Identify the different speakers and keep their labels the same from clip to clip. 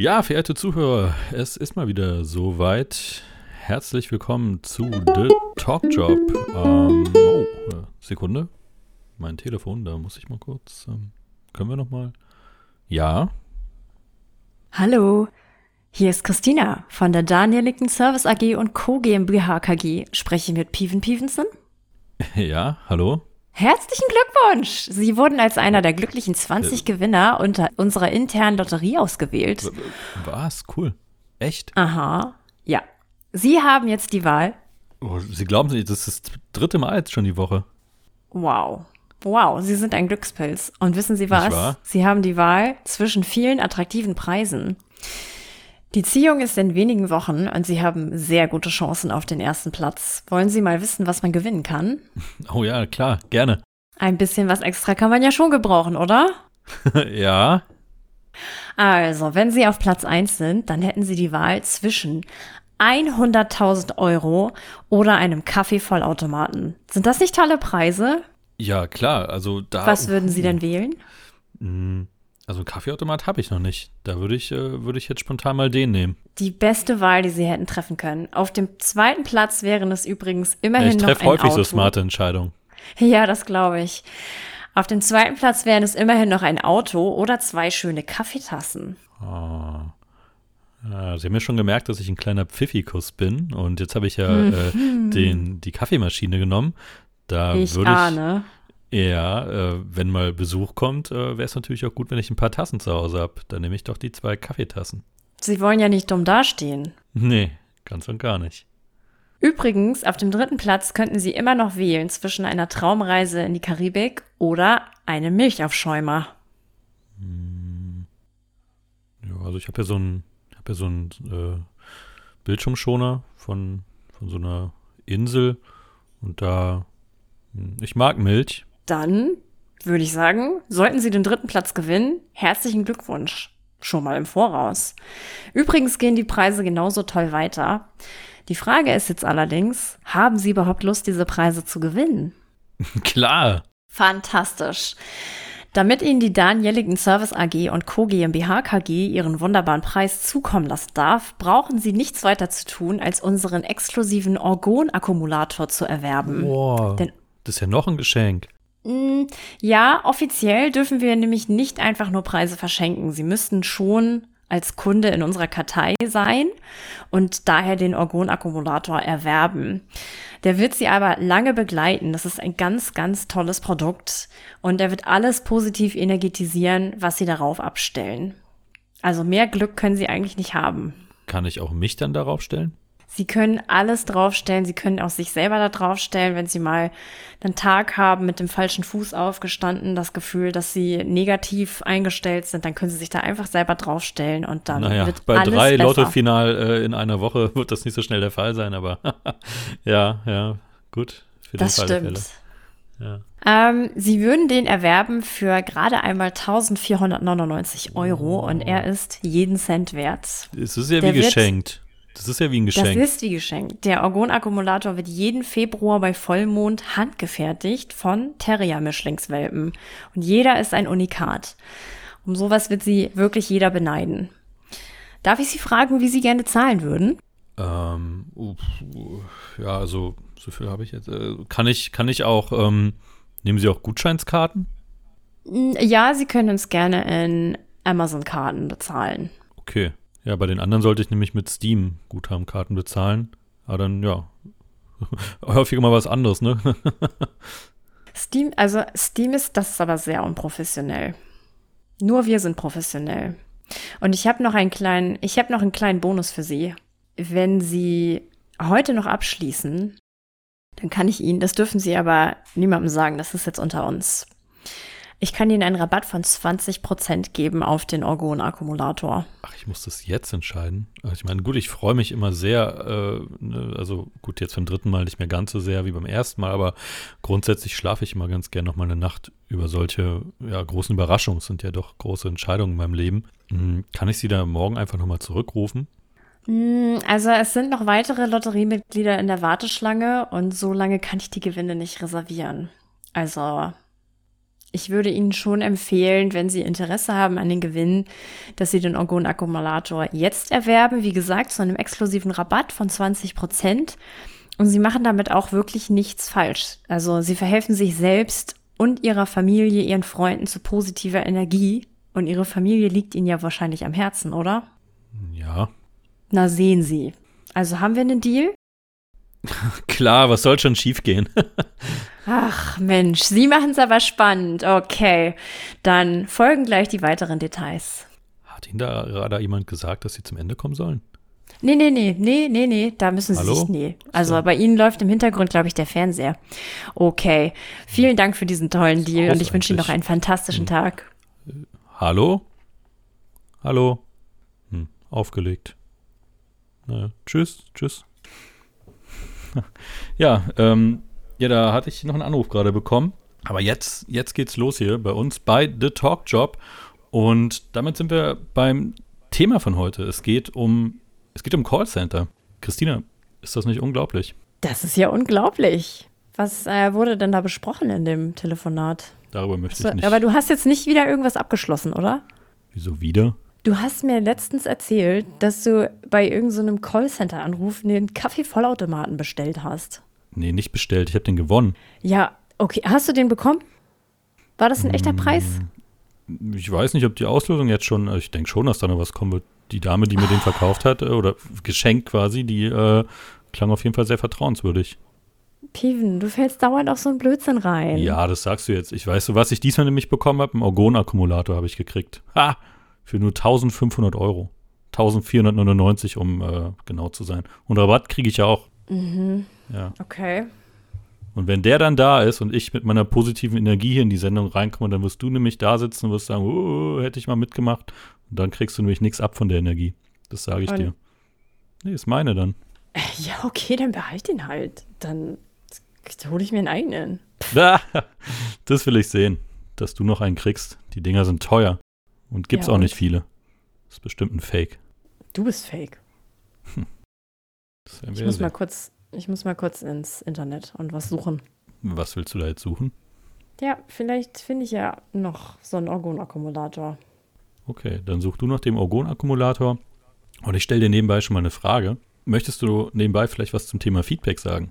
Speaker 1: Ja, verehrte Zuhörer, es ist mal wieder soweit. Herzlich willkommen zu The Talk Job. Ähm, oh, Sekunde. Mein Telefon, da muss ich mal kurz. Ähm, können wir noch mal? Ja.
Speaker 2: Hallo, hier ist Christina von der Danieliken Service AG und Co. GmbH KG. Spreche ich mit Piven Pivensen?
Speaker 1: Ja, hallo.
Speaker 2: Herzlichen Glückwunsch! Sie wurden als einer der glücklichen 20 Gewinner unter unserer internen Lotterie ausgewählt.
Speaker 1: Was? Cool. Echt?
Speaker 2: Aha, ja. Sie haben jetzt die Wahl.
Speaker 1: Oh, Sie glauben nicht, das ist das dritte Mal jetzt schon die Woche.
Speaker 2: Wow. Wow, Sie sind ein Glückspilz. Und wissen Sie was? Sie haben die Wahl zwischen vielen attraktiven Preisen. Die Ziehung ist in wenigen Wochen und Sie haben sehr gute Chancen auf den ersten Platz. Wollen Sie mal wissen, was man gewinnen kann?
Speaker 1: Oh ja, klar, gerne.
Speaker 2: Ein bisschen was extra kann man ja schon gebrauchen, oder?
Speaker 1: ja.
Speaker 2: Also, wenn Sie auf Platz 1 sind, dann hätten Sie die Wahl zwischen 100.000 Euro oder einem Kaffeevollautomaten. Sind das nicht tolle Preise?
Speaker 1: Ja, klar. Also da.
Speaker 2: Was würden Sie denn wählen?
Speaker 1: Also Kaffeeautomat habe ich noch nicht. Da würde ich, äh, würde ich jetzt spontan mal den nehmen.
Speaker 2: Die beste Wahl, die Sie hätten treffen können. Auf dem zweiten Platz wären es übrigens immerhin
Speaker 1: ich
Speaker 2: noch
Speaker 1: treffe
Speaker 2: ein
Speaker 1: häufig
Speaker 2: Auto.
Speaker 1: so smarte Entscheidungen.
Speaker 2: Ja, das glaube ich. Auf dem zweiten Platz wären es immerhin noch ein Auto oder zwei schöne Kaffeetassen.
Speaker 1: Ja, Sie haben ja schon gemerkt, dass ich ein kleiner Pfiffikus bin. Und jetzt habe ich ja äh, den, die Kaffeemaschine genommen. Da
Speaker 2: ich
Speaker 1: würde ich,
Speaker 2: ahne.
Speaker 1: Ja, äh, wenn mal Besuch kommt, äh, wäre es natürlich auch gut, wenn ich ein paar Tassen zu Hause habe. Dann nehme ich doch die zwei Kaffeetassen.
Speaker 2: Sie wollen ja nicht dumm dastehen.
Speaker 1: Nee, ganz und gar nicht.
Speaker 2: Übrigens, auf dem dritten Platz könnten Sie immer noch wählen zwischen einer Traumreise in die Karibik oder einem Milchaufschäumer.
Speaker 1: Ja, also ich habe ja so einen, hab ja so einen äh, Bildschirmschoner von, von so einer Insel und da, hm, ich mag Milch.
Speaker 2: Dann würde ich sagen, sollten Sie den dritten Platz gewinnen, herzlichen Glückwunsch. Schon mal im Voraus. Übrigens gehen die Preise genauso toll weiter. Die Frage ist jetzt allerdings, haben Sie überhaupt Lust, diese Preise zu gewinnen?
Speaker 1: Klar.
Speaker 2: Fantastisch. Damit Ihnen die Danieligen Service AG und Co. GmbH KG Ihren wunderbaren Preis zukommen lassen darf, brauchen Sie nichts weiter zu tun, als unseren exklusiven Orgon-Akkumulator zu erwerben.
Speaker 1: Boah,
Speaker 2: Denn-
Speaker 1: das ist ja noch ein Geschenk.
Speaker 2: Mm, Ja, offiziell dürfen wir nämlich nicht einfach nur Preise verschenken. Sie müssten schon als Kunde in unserer Kartei sein und daher den Orgon-Akkumulator erwerben. Der wird Sie aber lange begleiten. Das ist ein ganz, ganz tolles Produkt und er wird alles positiv energetisieren, was Sie darauf abstellen. Also mehr Glück können Sie eigentlich nicht haben.
Speaker 1: Kann ich auch mich dann darauf stellen?
Speaker 2: Sie können alles draufstellen. Sie können auch sich selber da draufstellen, wenn Sie mal einen Tag haben mit dem falschen Fuß aufgestanden, das Gefühl, dass Sie negativ eingestellt sind, dann können Sie sich da einfach selber draufstellen und dann
Speaker 1: Naja,
Speaker 2: wird
Speaker 1: bei
Speaker 2: alles
Speaker 1: drei. Lottofinal äh, in einer Woche wird das nicht so schnell der Fall sein, aber ja, ja, gut. Für den
Speaker 2: Das
Speaker 1: der
Speaker 2: stimmt.
Speaker 1: Fälle. Ja.
Speaker 2: Ähm, Sie würden den erwerben für gerade einmal 1499 Euro und er ist jeden Cent wert.
Speaker 1: Es ist ja
Speaker 2: Der
Speaker 1: wie geschenkt. Das ist ja wie ein
Speaker 2: Das
Speaker 1: Geschenk.
Speaker 2: ist wie geschenkt. Der Orgon-Akkumulator wird jeden Februar bei Vollmond handgefertigt von Terrier-Mischlingswelpen. Und jeder ist ein Unikat. Um sowas wird sie wirklich jeder beneiden. Darf ich Sie fragen, wie Sie gerne zahlen würden?
Speaker 1: Ähm, ja, also so viel habe ich jetzt. Äh, kann ich, kann ich auch, ähm, nehmen Sie auch Gutscheinskarten?
Speaker 2: Ja, Sie können uns gerne in Amazon-Karten bezahlen.
Speaker 1: Okay. Ja, bei den anderen sollte ich nämlich mit Steam Guthabenkarten bezahlen. Aber dann, ja. Häufiger mal was anderes, ne?
Speaker 2: Steam, also Steam ist, das ist aber sehr unprofessionell. Nur wir sind professionell. Und ich habe noch einen kleinen, ich habe noch einen kleinen Bonus für Sie. Wenn Sie heute noch abschließen, dann kann ich Ihnen, das dürfen Sie aber niemandem sagen, das ist jetzt unter uns. Ich kann Ihnen einen Rabatt von 20% geben auf den Orgon-Akkumulator.
Speaker 1: Ach, ich muss das jetzt entscheiden. Also Ich meine, gut, ich freue mich immer sehr, äh, ne, also gut, jetzt beim dritten Mal nicht mehr ganz so sehr wie beim ersten Mal, aber grundsätzlich schlafe ich immer ganz gern noch mal eine Nacht über solche ja, großen Überraschungen. Es sind ja doch große Entscheidungen in meinem Leben. Hm, Kann ich Sie da morgen einfach noch mal zurückrufen?
Speaker 2: Hm, Also es sind noch weitere Lotteriemitglieder in der Warteschlange und so lange kann ich die Gewinne nicht reservieren. Also ich würde Ihnen schon empfehlen, wenn Sie Interesse haben an den Gewinn, dass Sie den Orgon-Akkumulator jetzt erwerben. Wie gesagt, zu einem exklusiven Rabatt von 20 Prozent. Und Sie machen damit auch wirklich nichts falsch. Also Sie verhelfen sich selbst und Ihrer Familie, Ihren Freunden zu positiver Energie. Und Ihre Familie liegt Ihnen ja wahrscheinlich am Herzen, oder?
Speaker 1: Ja.
Speaker 2: Na, sehen Sie. Also haben wir einen Deal?
Speaker 1: Klar, was soll schon schiefgehen?
Speaker 2: Ach Mensch, Sie machen es aber spannend. Okay, dann folgen gleich die weiteren Details.
Speaker 1: Hat Ihnen da gerade jemand gesagt, dass Sie zum Ende kommen sollen?
Speaker 2: Nee, nee, nee, nee, nee, nee, da müssen Sie
Speaker 1: Hallo?
Speaker 2: sich, nee. Also
Speaker 1: So.
Speaker 2: bei Ihnen läuft im Hintergrund, glaube ich, der Fernseher. Okay, vielen Dank für diesen tollen Deal und ich wünsche Ihnen noch einen fantastischen Tag.
Speaker 1: Hallo? Hallo? Hm, aufgelegt. Na, tschüss, tschüss. ja, ähm, ja, da hatte ich noch einen Anruf gerade bekommen. Aber jetzt, jetzt geht's los hier bei uns bei The Talk Job. Und damit sind wir beim Thema von heute. Es geht um, es geht um Callcenter. Christina, ist das nicht unglaublich?
Speaker 2: Das ist ja unglaublich. Was äh, wurde denn da besprochen in dem Telefonat?
Speaker 1: Darüber möchte
Speaker 2: So,
Speaker 1: ich nicht.
Speaker 2: aber du hast jetzt nicht wieder irgendwas abgeschlossen, oder?
Speaker 1: Wieso wieder?
Speaker 2: Du hast mir letztens erzählt, dass du bei irgendeinem Callcenter-Anruf einen Kaffee-Vollautomaten bestellt hast.
Speaker 1: Nee, nicht bestellt. Ich habe den gewonnen.
Speaker 2: Ja, okay. Hast du den bekommen? War das ein echter Preis?
Speaker 1: Ich weiß nicht, ob die Auslösung jetzt schon, ich denke schon, dass da noch was kommen wird. Die Dame, die mir den verkauft hat, äh, oder geschenkt quasi, die äh, klang auf jeden Fall sehr vertrauenswürdig.
Speaker 2: Piven, du fällst dauernd auf so einen Blödsinn rein.
Speaker 1: Ja, das sagst du jetzt. Ich weiß so, was ich diesmal nämlich bekommen habe, einen Orgon-Akkumulator habe ich gekriegt. Ha! Für nur 1500 Euro. 1499, um äh, genau zu sein. Und Rabatt kriege ich ja auch. Ja.
Speaker 2: Okay.
Speaker 1: Und wenn der dann da ist und ich mit meiner positiven Energie hier in die Sendung reinkomme, dann wirst du nämlich da sitzen und wirst sagen, oh, hätte ich mal mitgemacht. Und dann kriegst du nämlich nichts ab von der Energie. Das sage ich
Speaker 2: Und-
Speaker 1: dir. Nee, ist meine dann.
Speaker 2: Ja, okay, dann behalt ihn halt. Dann hole ich mir einen eigenen.
Speaker 1: Das will ich sehen, dass du noch einen kriegst. Die Dinger sind teuer und gibt's
Speaker 2: Ja,
Speaker 1: auch
Speaker 2: und?
Speaker 1: nicht viele. Das ist bestimmt ein Fake.
Speaker 2: Du bist fake.
Speaker 1: Das werden
Speaker 2: Ich muss
Speaker 1: sehen.
Speaker 2: mal kurz, ich muss mal kurz ins Internet und was suchen.
Speaker 1: Was willst du da jetzt suchen?
Speaker 2: Ja, vielleicht finde ich ja noch so einen Orgon-Akkumulator.
Speaker 1: Okay, dann such du nach dem Orgon-Akkumulator. Und ich stelle dir nebenbei schon mal eine Frage. Möchtest du nebenbei vielleicht was zum Thema Feedback sagen?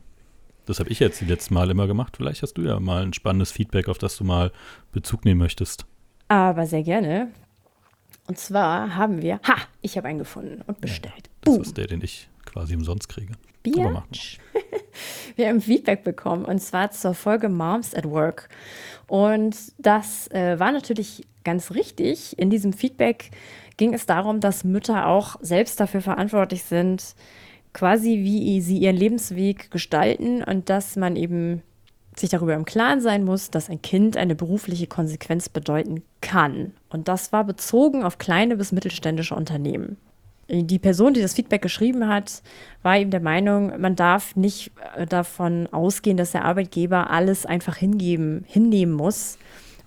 Speaker 1: Das habe ich jetzt die letzten Mal immer gemacht. Vielleicht hast du ja mal ein spannendes Feedback, auf das du mal Bezug nehmen möchtest.
Speaker 2: Aber sehr gerne. Und zwar haben wir, ha, ich habe einen gefunden und bestellt.
Speaker 1: Das
Speaker 2: Boom.
Speaker 1: ist der, den ich quasi umsonst kriege.
Speaker 2: Biatch. Wir haben Feedback bekommen und zwar zur Folge Moms at Work. Und das äh, war natürlich ganz richtig. In diesem Feedback ging es darum, dass Mütter auch selbst dafür verantwortlich sind, quasi wie sie ihren Lebensweg gestalten und dass man eben sich darüber im Klaren sein muss, dass ein Kind eine berufliche Konsequenz bedeuten kann. Und das war bezogen auf kleine bis mittelständische Unternehmen. Die Person, die das Feedback geschrieben hat, war eben der Meinung, man darf nicht äh, davon ausgehen, dass der Arbeitgeber alles einfach hingeben, hinnehmen muss.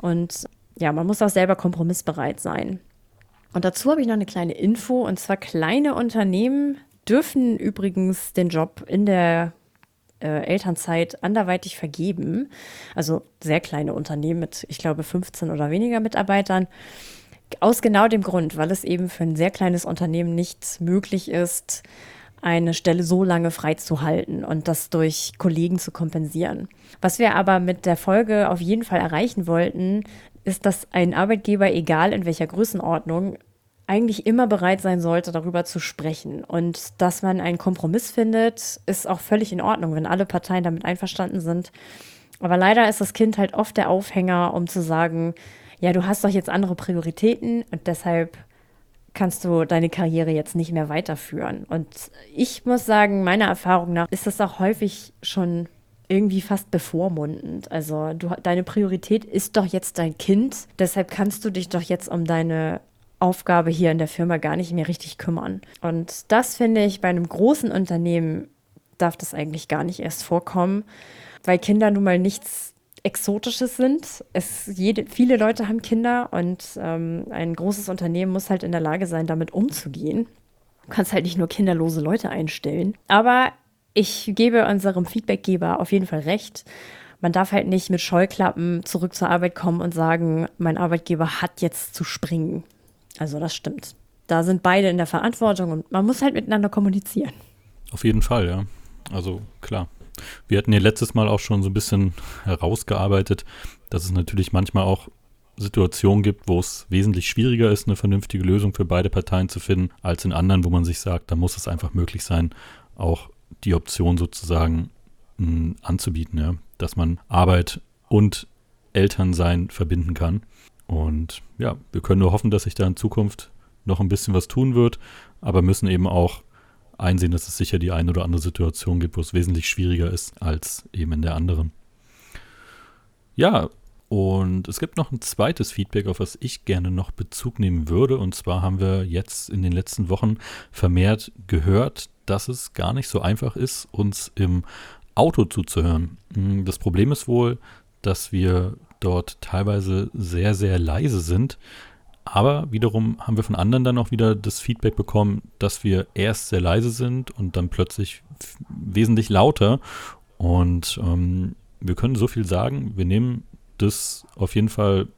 Speaker 2: Und ja, man muss auch selber kompromissbereit sein. Und dazu habe ich noch eine kleine Info, und zwar kleine Unternehmen dürfen übrigens den Job in der äh, Elternzeit anderweitig vergeben. Also sehr kleine Unternehmen mit, ich glaube, 15 oder weniger Mitarbeitern. Aus genau dem Grund, weil es eben für ein sehr kleines Unternehmen nicht möglich ist, eine Stelle so lange freizuhalten und das durch Kollegen zu kompensieren. Was wir aber mit der Folge auf jeden Fall erreichen wollten, ist, dass ein Arbeitgeber, egal in welcher Größenordnung, eigentlich immer bereit sein sollte, darüber zu sprechen. Und dass man einen Kompromiss findet, ist auch völlig in Ordnung, wenn alle Parteien damit einverstanden sind. Aber leider ist das Kind halt oft der Aufhänger, um zu sagen, ja, du hast doch jetzt andere Prioritäten und deshalb kannst du deine Karriere jetzt nicht mehr weiterführen. Und ich muss sagen, meiner Erfahrung nach ist das auch häufig schon irgendwie fast bevormundend. Also du, deine Priorität ist doch jetzt dein Kind, deshalb kannst du dich doch jetzt um deine Aufgabe hier in der Firma gar nicht mehr richtig kümmern. Und das finde ich bei einem großen Unternehmen darf das eigentlich gar nicht erst vorkommen, weil Kinder nun mal nichts Exotisches sind. Es, jede, viele Leute haben Kinder und ähm, ein großes Unternehmen muss halt in der Lage sein, damit umzugehen. Du kannst halt nicht nur kinderlose Leute einstellen. Aber ich gebe unserem Feedbackgeber auf jeden Fall recht. man darf halt nicht mit Scheuklappen zurück zur Arbeit kommen und sagen, mein Arbeitgeber hat jetzt zu springen. Also das stimmt. Da sind beide in der Verantwortung und man muss halt miteinander kommunizieren.
Speaker 1: Auf jeden Fall, ja. Also klar. Wir hatten ja letztes Mal auch schon so ein bisschen herausgearbeitet, dass es natürlich manchmal auch Situationen gibt, wo es wesentlich schwieriger ist, eine vernünftige Lösung für beide Parteien zu finden, als in anderen, wo man sich sagt, da muss es einfach möglich sein, auch die Option sozusagen mh, hm, anzubieten, ja, dass man Arbeit und Elternsein verbinden kann. Und ja, wir können nur hoffen, dass sich da in Zukunft noch ein bisschen was tun wird, aber müssen eben auch einsehen, dass es sicher die eine oder andere Situation gibt, wo es wesentlich schwieriger ist als eben in der anderen. Ja, und es gibt noch ein zweites Feedback, auf das ich gerne noch Bezug nehmen würde. Und zwar haben wir jetzt in den letzten Wochen vermehrt gehört, dass es gar nicht so einfach ist, uns im Auto zuzuhören. Hm, das Problem ist wohl, dass wir dort teilweise sehr, sehr leise sind. Aber wiederum haben wir von anderen dann auch wieder das Feedback bekommen, dass wir erst sehr leise sind und dann plötzlich wesentlich lauter. Und ähm, wir können so viel sagen. Wir nehmen das auf jeden Fall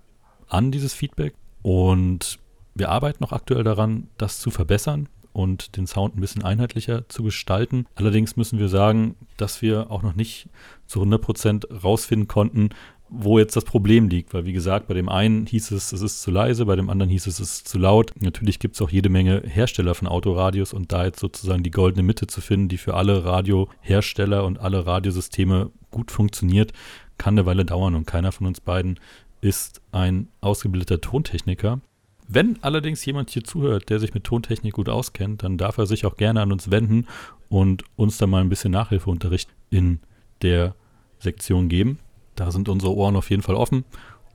Speaker 1: an, dieses Feedback. Und wir arbeiten noch aktuell daran, das zu verbessern und den Sound ein bisschen einheitlicher zu gestalten. Allerdings müssen wir sagen, dass wir auch noch nicht zu 100% rausfinden konnten, wo jetzt das Problem liegt. Weil, wie gesagt, bei dem einen hieß es, es ist zu leise, bei dem anderen hieß es, es ist zu laut. Natürlich gibt es auch jede Menge Hersteller von Autoradios und da jetzt sozusagen die goldene Mitte zu finden, die für alle Radiohersteller und alle Radiosysteme gut funktioniert, kann eine Weile dauern und keiner von uns beiden ist ein ausgebildeter Tontechniker. Wenn allerdings jemand hier zuhört, der sich mit Tontechnik gut auskennt, dann darf er sich auch gerne an uns wenden und uns da mal ein bisschen Nachhilfeunterricht in der Sektion geben. Da sind unsere Ohren auf jeden Fall offen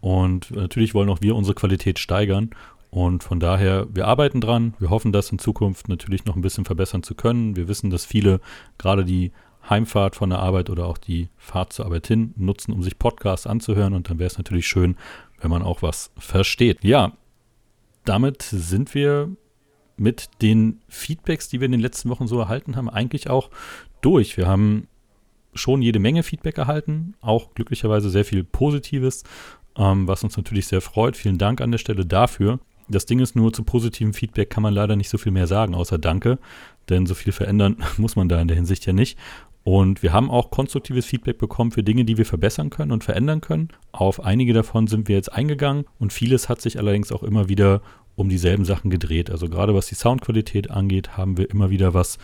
Speaker 1: und natürlich wollen auch wir unsere Qualität steigern und von daher, wir arbeiten dran. Wir hoffen, das in Zukunft natürlich noch ein bisschen verbessern zu können. Wir wissen, dass viele, gerade die Heimfahrt von der Arbeit oder auch die Fahrt zur Arbeit hin nutzen, um sich Podcasts anzuhören. Und dann wäre es natürlich schön, wenn man auch was versteht. Ja, damit sind wir mit den Feedbacks, die wir in den letzten Wochen so erhalten haben, eigentlich auch durch. Wir haben schon jede Menge Feedback erhalten, auch glücklicherweise sehr viel Positives, ähm, was uns natürlich sehr freut. Vielen Dank an der Stelle dafür. Das Ding ist nur, zu positivem Feedback kann man leider nicht so viel mehr sagen, außer Danke, denn so viel verändern muss man da in der Hinsicht ja nicht. Und wir haben auch konstruktives Feedback bekommen für Dinge, die wir verbessern können und verändern können. Auf einige davon sind wir jetzt eingegangen und vieles hat sich allerdings auch immer wieder um dieselben Sachen gedreht. Also gerade was die Soundqualität angeht, haben wir immer wieder was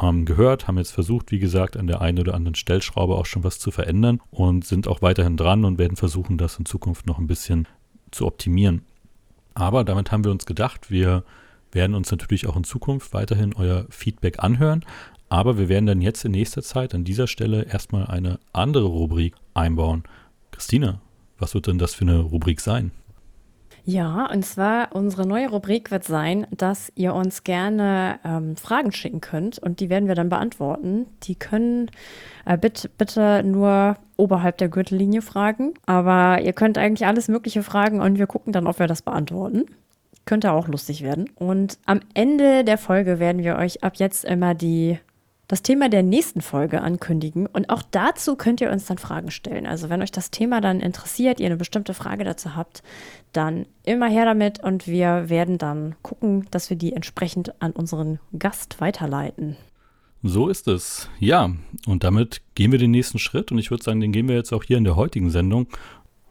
Speaker 1: ähm, gehört, haben jetzt versucht, wie gesagt, an der einen oder anderen Stellschraube auch schon was zu verändern und sind auch weiterhin dran und werden versuchen, das in Zukunft noch ein bisschen zu optimieren. Aber damit haben wir uns gedacht, wir werden uns natürlich auch in Zukunft weiterhin euer Feedback anhören, aber wir werden dann jetzt in nächster Zeit an dieser Stelle erstmal eine andere Rubrik einbauen. Christina, was wird denn das für eine Rubrik sein?
Speaker 2: Ja, und zwar unsere neue Rubrik wird sein, dass ihr uns gerne ähm, Fragen schicken könnt und die werden wir dann beantworten. Die können äh, bitte, bitte nur oberhalb der Gürtellinie fragen, aber ihr könnt eigentlich alles Mögliche fragen und wir gucken dann, ob wir das beantworten. Könnte auch lustig werden. Und am Ende der Folge werden wir euch ab jetzt immer die das Thema der nächsten Folge ankündigen. Und auch dazu könnt ihr uns dann Fragen stellen. Also wenn euch das Thema dann interessiert, ihr eine bestimmte Frage dazu habt, dann immer her damit und wir werden dann gucken, dass wir die entsprechend an unseren Gast weiterleiten.
Speaker 1: So ist es. Ja, und damit gehen wir den nächsten Schritt und ich würde sagen, den gehen wir jetzt auch hier in der heutigen Sendung.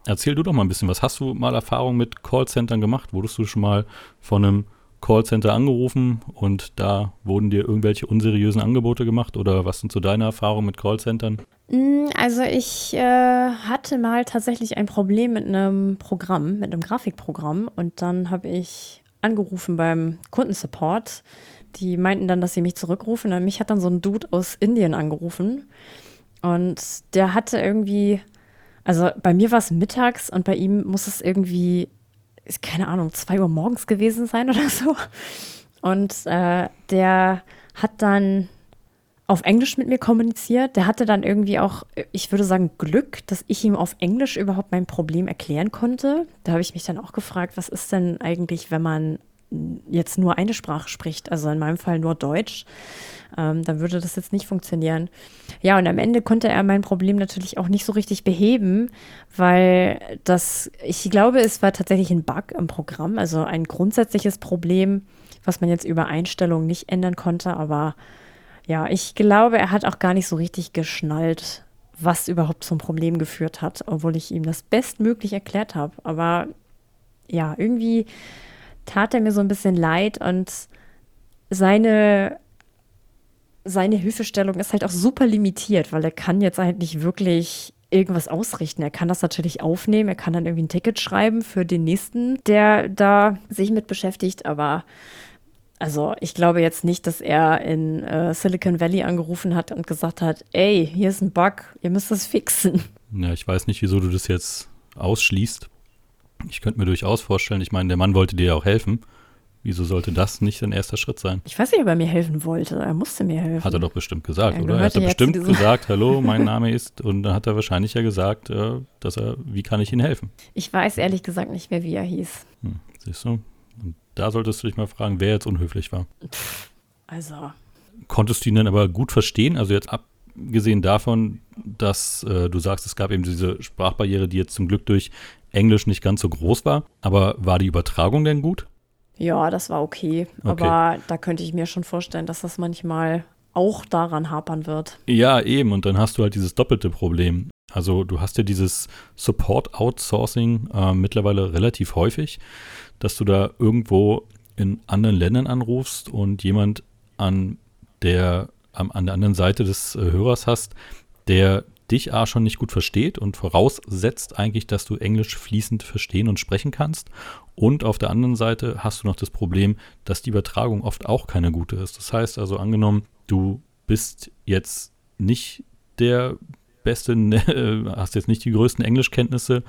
Speaker 1: Erzähl du doch mal ein bisschen, was hast du mal Erfahrung mit Callcentern gemacht? Wurdest du schon mal von einem Callcenter angerufen und da wurden dir irgendwelche unseriösen Angebote gemacht oder was sind so deine Erfahrungen mit Callcentern?
Speaker 2: Mm, also ich äh, hatte mal tatsächlich ein Problem mit einem Programm, mit einem Grafikprogramm und dann habe ich angerufen beim Kundensupport. Die meinten dann, dass sie mich zurückrufen. Und mich hat dann so ein Dude aus Indien angerufen und der hatte irgendwie, also bei mir war es mittags und bei ihm muss es irgendwie ist, keine Ahnung, zwei Uhr morgens gewesen sein oder so. Und äh, der hat dann auf Englisch mit mir kommuniziert. Der hatte dann irgendwie auch, ich würde sagen, Glück, dass ich ihm auf Englisch überhaupt mein Problem erklären konnte. Da habe ich mich dann auch gefragt, was ist denn eigentlich, wenn man jetzt nur eine Sprache spricht, also in meinem Fall nur Deutsch, ähm, dann würde das jetzt nicht funktionieren. Ja, und am Ende konnte er mein Problem natürlich auch nicht so richtig beheben, weil das, ich glaube, es war tatsächlich ein Bug im Programm, also ein grundsätzliches Problem, was man jetzt über Einstellungen nicht ändern konnte, aber ja, ich glaube, er hat auch gar nicht so richtig geschnallt, was überhaupt zum Problem geführt hat, obwohl ich ihm das bestmöglich erklärt habe. Aber ja, irgendwie tat er mir so ein bisschen leid und seine, seine Hilfestellung ist halt auch super limitiert, weil er kann jetzt halt nicht wirklich irgendwas ausrichten. Er kann das natürlich aufnehmen, er kann dann irgendwie ein Ticket schreiben für den nächsten, der da sich mit beschäftigt, aber also ich glaube jetzt nicht, dass er in äh, Silicon Valley angerufen hat und gesagt hat, ey, hier ist ein Bug, ihr müsst das fixen.
Speaker 1: Ja, ich weiß nicht, wieso du das jetzt ausschließt. Ich könnte mir durchaus vorstellen, ich meine, der Mann wollte dir ja auch helfen. Wieso sollte das nicht ein erster Schritt sein?
Speaker 2: Ich weiß nicht, ob er mir helfen wollte. Er musste mir helfen.
Speaker 1: Hat er doch bestimmt gesagt, er oder? Er hat bestimmt gesagt, hallo, mein Name ist. Und dann hat er wahrscheinlich ja gesagt, äh, dass er, wie kann ich Ihnen helfen?
Speaker 2: Ich weiß ehrlich gesagt nicht mehr, wie er hieß.
Speaker 1: Hm, siehst du? Und da solltest du dich mal fragen, wer jetzt unhöflich war.
Speaker 2: Also.
Speaker 1: Konntest du ihn dann aber gut verstehen? Also jetzt abgesehen davon, dass äh, du sagst, es gab eben diese Sprachbarriere, die jetzt zum Glück durch Englisch nicht ganz so groß war. Aber war die Übertragung denn gut?
Speaker 2: Ja, das war okay. okay. Aber da könnte ich mir schon vorstellen, dass das manchmal auch daran hapern wird.
Speaker 1: Ja, eben. Und dann hast du halt dieses doppelte Problem. Also du hast ja dieses Support-Outsourcing äh, mittlerweile relativ häufig, dass du da irgendwo in anderen Ländern anrufst und jemand an der, an, an der anderen Seite des äh, Hörers hast, der dich A schon nicht gut versteht und voraussetzt eigentlich, dass du Englisch fließend verstehen und sprechen kannst. Und auf der anderen Seite hast du noch das Problem, dass die Übertragung oft auch keine gute ist. Das heißt also, angenommen, du bist jetzt nicht der Beste, hast jetzt nicht die größten Englischkenntnisse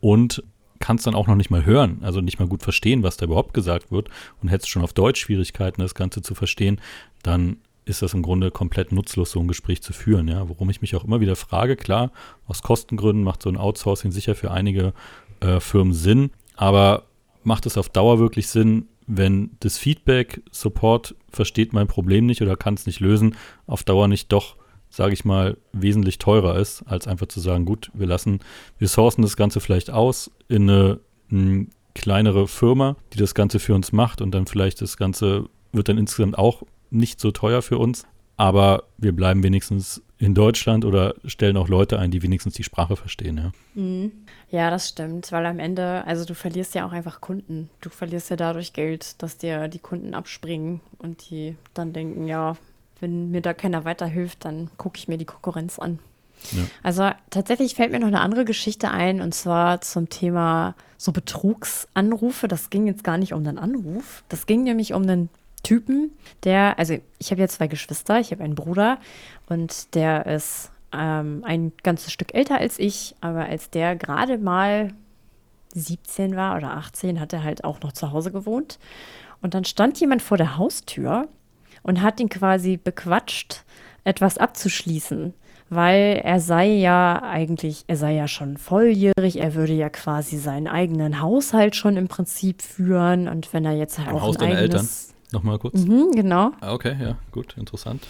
Speaker 1: und kannst dann auch noch nicht mal hören, also nicht mal gut verstehen, was da überhaupt gesagt wird und hättest schon auf Deutsch Schwierigkeiten, das Ganze zu verstehen, dann ist das im Grunde komplett nutzlos, so ein Gespräch zu führen. Ja? Worum ich mich auch immer wieder frage, klar, aus Kostengründen macht so ein Outsourcing sicher für einige äh, Firmen Sinn, aber macht es auf Dauer wirklich Sinn, wenn das Feedback, Support versteht mein Problem nicht oder kann es nicht lösen, auf Dauer nicht doch, sage ich mal, wesentlich teurer ist, als einfach zu sagen, gut, wir lassen, wir sourcen das Ganze vielleicht aus in eine, eine kleinere Firma, die das Ganze für uns macht und dann vielleicht das Ganze wird dann insgesamt auch nicht so teuer für uns, aber wir bleiben wenigstens in Deutschland oder stellen auch Leute ein, die wenigstens die Sprache verstehen. Ja.
Speaker 2: Mhm. ja, das stimmt, weil am Ende, also du verlierst ja auch einfach Kunden. Du verlierst ja dadurch Geld, dass dir die Kunden abspringen und die dann denken, ja, wenn mir da keiner weiterhilft, dann gucke ich mir die Konkurrenz an. Ja. Also tatsächlich fällt mir noch eine andere Geschichte ein und zwar zum Thema so Betrugsanrufe. Das ging jetzt gar nicht um den Anruf. Das ging nämlich um einen Typen, der, also ich habe ja zwei Geschwister, ich habe einen Bruder und der ist ähm, ein ganzes Stück älter als ich, aber als der gerade mal 17 war oder 18, hat er halt auch noch zu Hause gewohnt. Und dann stand jemand vor der Haustür und hat ihn quasi bequatscht, etwas abzuschließen, weil er sei ja eigentlich, er sei ja schon volljährig, er würde ja quasi seinen eigenen Haushalt schon im Prinzip führen und wenn er jetzt halt auch Haus ein eigenes, Eltern
Speaker 1: Nochmal kurz.
Speaker 2: Mhm, genau.
Speaker 1: Ah, okay, ja, gut, interessant.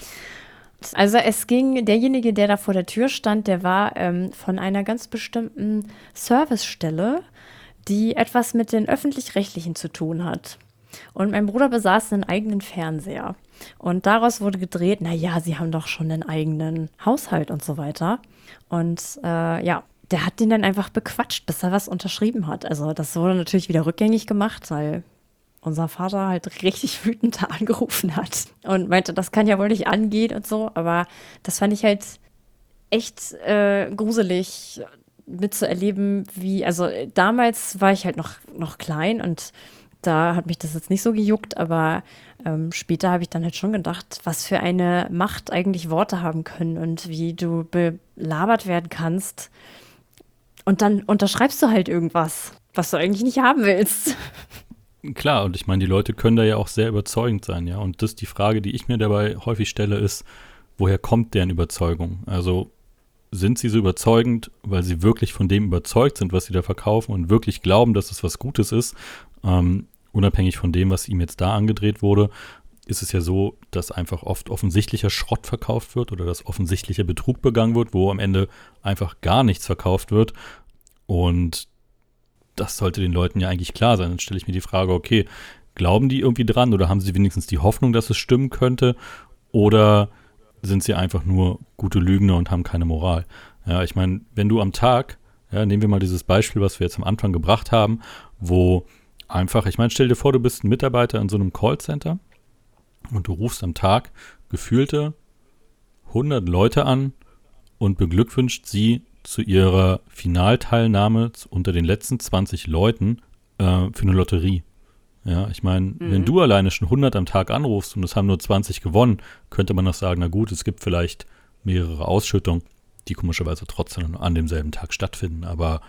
Speaker 2: Also es ging, derjenige, der da vor der Tür stand, der war ähm, von einer ganz bestimmten Servicestelle, die etwas mit den öffentlich-rechtlichen zu tun hat. Und mein Bruder besaß einen eigenen Fernseher. Und daraus wurde gedreht, naja, sie haben doch schon einen eigenen Haushalt und so weiter. Und äh, ja, der hat den dann einfach bequatscht, bis er was unterschrieben hat. Also das wurde natürlich wieder rückgängig gemacht, weil unser Vater halt richtig wütend angerufen hat und meinte, das kann ja wohl nicht angehen und so. Aber das fand ich halt echt äh, gruselig mitzuerleben, wie, also damals war ich halt noch, noch klein und da hat mich das jetzt nicht so gejuckt, aber ähm, später habe ich dann halt schon gedacht, was für eine Macht eigentlich Worte haben können und wie du belabert werden kannst. Und dann unterschreibst du halt irgendwas, was du eigentlich nicht haben willst.
Speaker 1: Klar, und ich meine, die Leute können da ja auch sehr überzeugend sein, ja. Und das die Frage, die ich mir dabei häufig stelle, ist, woher kommt deren Überzeugung? Also sind sie so überzeugend, weil sie wirklich von dem überzeugt sind, was sie da verkaufen und wirklich glauben, dass es was Gutes ist? Ähm, unabhängig von dem, was ihm jetzt da angedreht wurde, ist es ja so, dass einfach oft offensichtlicher Schrott verkauft wird oder dass offensichtlicher Betrug begangen wird, wo am Ende einfach gar nichts verkauft wird. Und das sollte den Leuten ja eigentlich klar sein. Dann stelle ich mir die Frage, okay, glauben die irgendwie dran oder haben sie wenigstens die Hoffnung, dass es stimmen könnte? Oder sind sie einfach nur gute Lügner und haben keine Moral? Ja, ich meine, wenn du am Tag, ja, nehmen wir mal dieses Beispiel, was wir jetzt am Anfang gebracht haben, wo einfach, ich meine, stell dir vor, du bist ein Mitarbeiter in so einem Callcenter und du rufst am Tag gefühlte 100 Leute an und beglückwünscht sie zu ihrer Finalteilnahme unter den letzten 20 Leuten äh, für eine Lotterie. Ja, ich meine, mhm. wenn du alleine schon 100 am Tag anrufst und es haben nur 20 gewonnen, könnte man noch sagen, na gut, es gibt vielleicht mehrere Ausschüttungen, die komischerweise trotzdem an demselben Tag stattfinden. Aber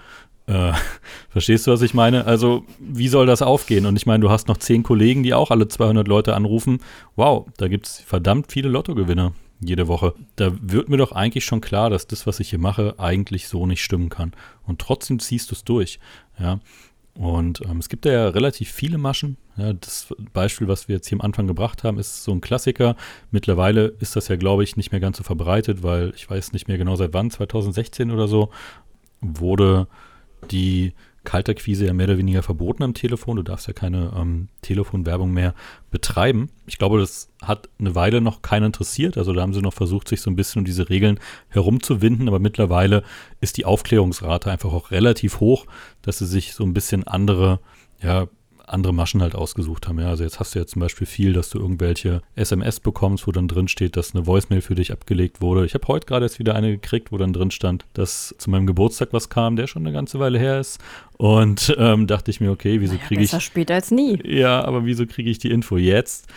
Speaker 1: äh, verstehst du, was ich meine? Also, wie soll das aufgehen? Und ich meine, du hast noch zehn Kollegen, die auch alle 200 Leute anrufen. Wow, da gibt es verdammt viele Lottogewinner jede Woche. Da wird mir doch eigentlich schon klar, dass das, was ich hier mache, eigentlich so nicht stimmen kann. Und trotzdem ziehst du es durch. Ja. Und ähm, es gibt da ja relativ viele Maschen. Ja, das Beispiel, was wir jetzt hier am Anfang gebracht haben, ist so ein Klassiker. Mittlerweile ist das ja, glaube ich, nicht mehr ganz so verbreitet, weil ich weiß nicht mehr genau seit wann, 2016 oder so, wurde die Kalterquise ja mehr oder weniger verboten am Telefon. Du darfst ja keine ähm, Telefonwerbung mehr betreiben. Ich glaube, das hat eine Weile noch keiner interessiert. Also da haben sie noch versucht, sich so ein bisschen um diese Regeln herumzuwinden. Aber mittlerweile ist die Aufklärungsrate einfach auch relativ hoch, dass sie sich so ein bisschen andere ja, andere Maschen halt ausgesucht haben. Ja, also jetzt hast du ja zum Beispiel viel, dass du irgendwelche SMS bekommst, wo dann drin steht, dass eine Voicemail für dich abgelegt wurde. Ich habe heute gerade erst wieder eine gekriegt, wo dann drin stand, dass zu meinem Geburtstag was kam, der schon eine ganze Weile her ist. Und ähm, dachte ich mir, okay, wieso naja, kriege ich.
Speaker 2: später als nie.
Speaker 1: Ja, aber wieso kriege ich die Info jetzt?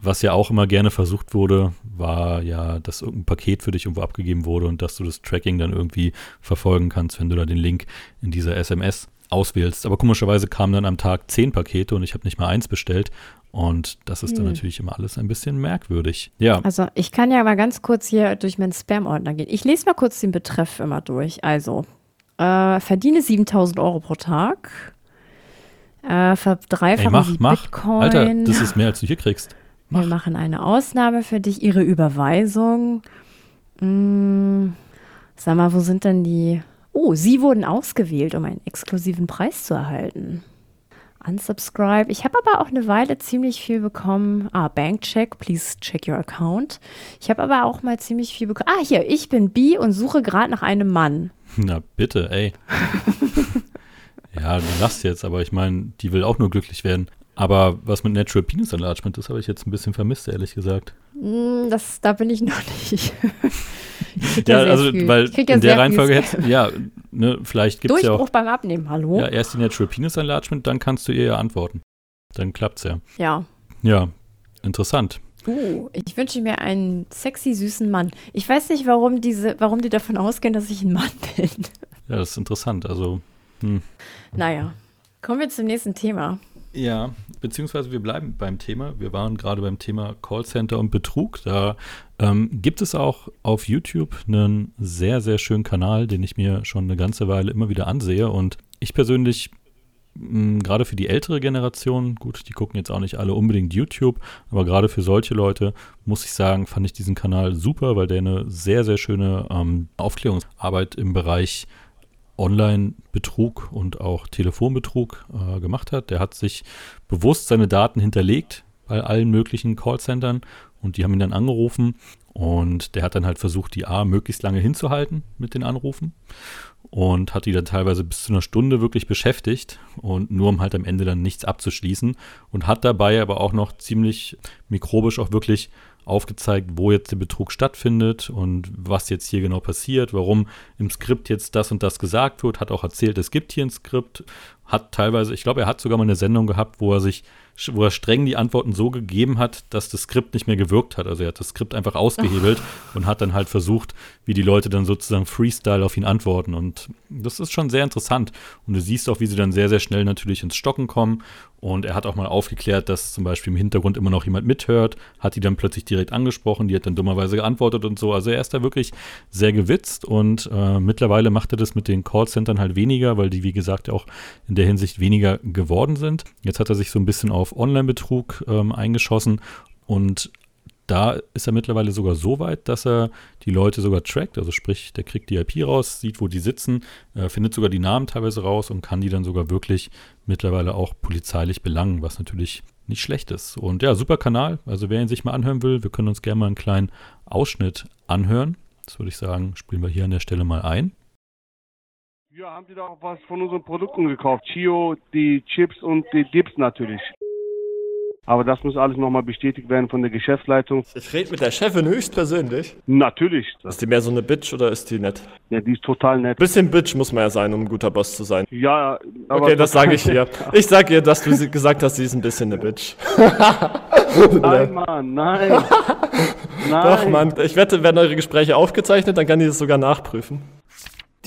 Speaker 1: Was ja auch immer gerne versucht wurde, war ja, dass irgendein Paket für dich irgendwo abgegeben wurde und dass du das Tracking dann irgendwie verfolgen kannst, wenn du da den Link in dieser SMS auswählst. Aber komischerweise kamen dann am Tag zehn Pakete und ich habe nicht mal eins bestellt. Und das ist hm. dann natürlich immer alles ein bisschen merkwürdig. Ja.
Speaker 2: Also ich kann ja mal ganz kurz hier durch meinen Spam-Ordner gehen. Ich lese mal kurz den Betreff immer durch. Also, äh, verdiene 7000 Euro pro Tag. Äh, verdreifachen
Speaker 1: mach, mach. Bitcoin. Alter, das ist mehr, als du hier kriegst.
Speaker 2: Mach. Wir machen eine Ausnahme für dich. Ihre Überweisung. Hm, sag mal, wo sind denn die Oh, Sie wurden ausgewählt, um einen exklusiven Preis zu erhalten. Unsubscribe. Ich habe aber auch eine Weile ziemlich viel bekommen. Ah, Bankcheck, please check your account. Ich habe aber auch mal ziemlich viel bekommen. Ah, hier, ich bin B und suche gerade nach einem Mann.
Speaker 1: Na bitte, ey. ja, du lachst jetzt, aber ich meine, die will auch nur glücklich werden. Aber was mit Natural Penis Enlargement, das habe ich jetzt ein bisschen vermisst, ehrlich gesagt.
Speaker 2: Hm, das, da bin ich noch nicht.
Speaker 1: ja, also, viel. weil ja in der Reihenfolge hätte, ja, ne, vielleicht gibt es ja auch.
Speaker 2: Durchbruch beim Abnehmen, hallo?
Speaker 1: Ja, erst die Natural Penis Enlargement, dann kannst du ihr ja antworten. Dann klappt's ja.
Speaker 2: Ja.
Speaker 1: Ja, interessant.
Speaker 2: Uh, ich wünsche mir einen sexy, süßen Mann. Ich weiß nicht, warum diese, warum die davon ausgehen, dass ich ein Mann bin.
Speaker 1: Ja, das ist interessant. Also, hm.
Speaker 2: Naja. Kommen wir zum nächsten Thema.
Speaker 1: Ja, beziehungsweise wir bleiben beim Thema. Wir waren gerade beim Thema Callcenter und Betrug. Da ähm, gibt es auch auf YouTube einen sehr, sehr schönen Kanal, den ich mir schon eine ganze Weile immer wieder ansehe. Und ich persönlich, gerade für die ältere Generation, gut, die gucken jetzt auch nicht alle unbedingt YouTube, aber gerade für solche Leute, muss ich sagen, fand ich diesen Kanal super, weil der eine sehr, sehr schöne ähm, Aufklärungsarbeit im Bereich Online-Betrug und auch Telefonbetrug äh, gemacht hat. Der hat sich bewusst seine Daten hinterlegt bei allen möglichen Callcentern und die haben ihn dann angerufen und der hat dann halt versucht, die A möglichst lange hinzuhalten mit den Anrufen und hat die dann teilweise bis zu einer Stunde wirklich beschäftigt und nur um halt am Ende dann nichts abzuschließen und hat dabei aber auch noch ziemlich mikrobisch auch wirklich aufgezeigt, wo jetzt der Betrug stattfindet und was jetzt hier genau passiert, warum im Skript jetzt das und das gesagt wird, hat auch erzählt, es gibt hier ein Skript, hat teilweise, ich glaube, er hat sogar mal eine Sendung gehabt, wo er sich wo er streng die Antworten so gegeben hat, dass das Skript nicht mehr gewirkt hat. Also er hat das Skript einfach ausgehebelt und hat dann halt versucht, wie die Leute dann sozusagen Freestyle auf ihn antworten. Und das ist schon sehr interessant. Und du siehst auch, wie sie dann sehr, sehr schnell natürlich ins Stocken kommen. Und er hat auch mal aufgeklärt, dass zum Beispiel im Hintergrund immer noch jemand mithört, hat die dann plötzlich direkt angesprochen, die hat dann dummerweise geantwortet und so. Also er ist da wirklich sehr gewitzt und äh, mittlerweile macht er das mit den Callcentern halt weniger, weil die, wie gesagt, auch in der Hinsicht weniger geworden sind. Jetzt hat er sich so ein bisschen auf Online-Betrug ähm, eingeschossen und da ist er mittlerweile sogar so weit, dass er die Leute sogar trackt. Also sprich, der kriegt die IP raus, sieht, wo die sitzen, äh, findet sogar die Namen teilweise raus und kann die dann sogar wirklich mittlerweile auch polizeilich belangen, was natürlich nicht schlecht ist. Und ja, super Kanal. Also wer ihn sich mal anhören will, wir können uns gerne mal einen kleinen Ausschnitt anhören. Das würde ich sagen, spielen wir hier an der Stelle mal ein.
Speaker 3: Ja, haben Sie da auch was von unseren Produkten gekauft? Chio, die Chips und die Dips natürlich. Aber das muss alles nochmal bestätigt werden von der Geschäftsleitung.
Speaker 4: Ich rede mit der Chefin höchstpersönlich.
Speaker 3: Natürlich.
Speaker 4: Ist die mehr so eine Bitch oder ist die nett?
Speaker 3: Ja, die ist total nett.
Speaker 4: Bisschen Bitch muss man ja sein, um ein guter Boss zu sein.
Speaker 3: Ja, aber.
Speaker 4: Okay, das sage ich ihr. Ich sag ihr, dass du gesagt hast, sie ist ein bisschen eine Bitch.
Speaker 3: Nein, Mann, nein. nein.
Speaker 4: Doch, Mann. Ich wette, werden eure Gespräche aufgezeichnet, dann kann die das sogar nachprüfen.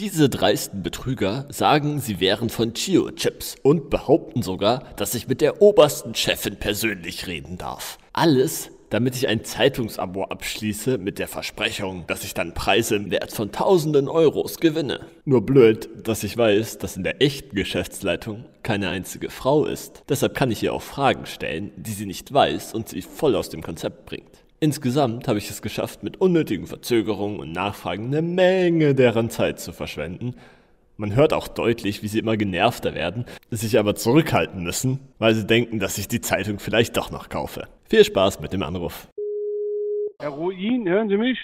Speaker 5: Diese dreisten Betrüger sagen, sie wären von Chio-Chips und behaupten sogar, dass ich mit der obersten Chefin persönlich reden darf. Alles, damit ich ein Zeitungsabo abschließe mit der Versprechung, dass ich dann Preise im Wert von tausenden Euros gewinne. Nur blöd, dass ich weiß, dass in der echten Geschäftsleitung keine einzige Frau ist. Deshalb kann ich ihr auch Fragen stellen, die sie nicht weiß und sie voll aus dem Konzept bringt. Insgesamt habe ich es geschafft, mit unnötigen Verzögerungen und Nachfragen eine Menge deren Zeit zu verschwenden. Man hört auch deutlich, wie sie immer genervter werden, sich aber zurückhalten müssen, weil sie denken, dass ich die Zeitung vielleicht doch noch kaufe. Viel Spaß mit dem Anruf.
Speaker 3: Herr Ruin, hören Sie mich?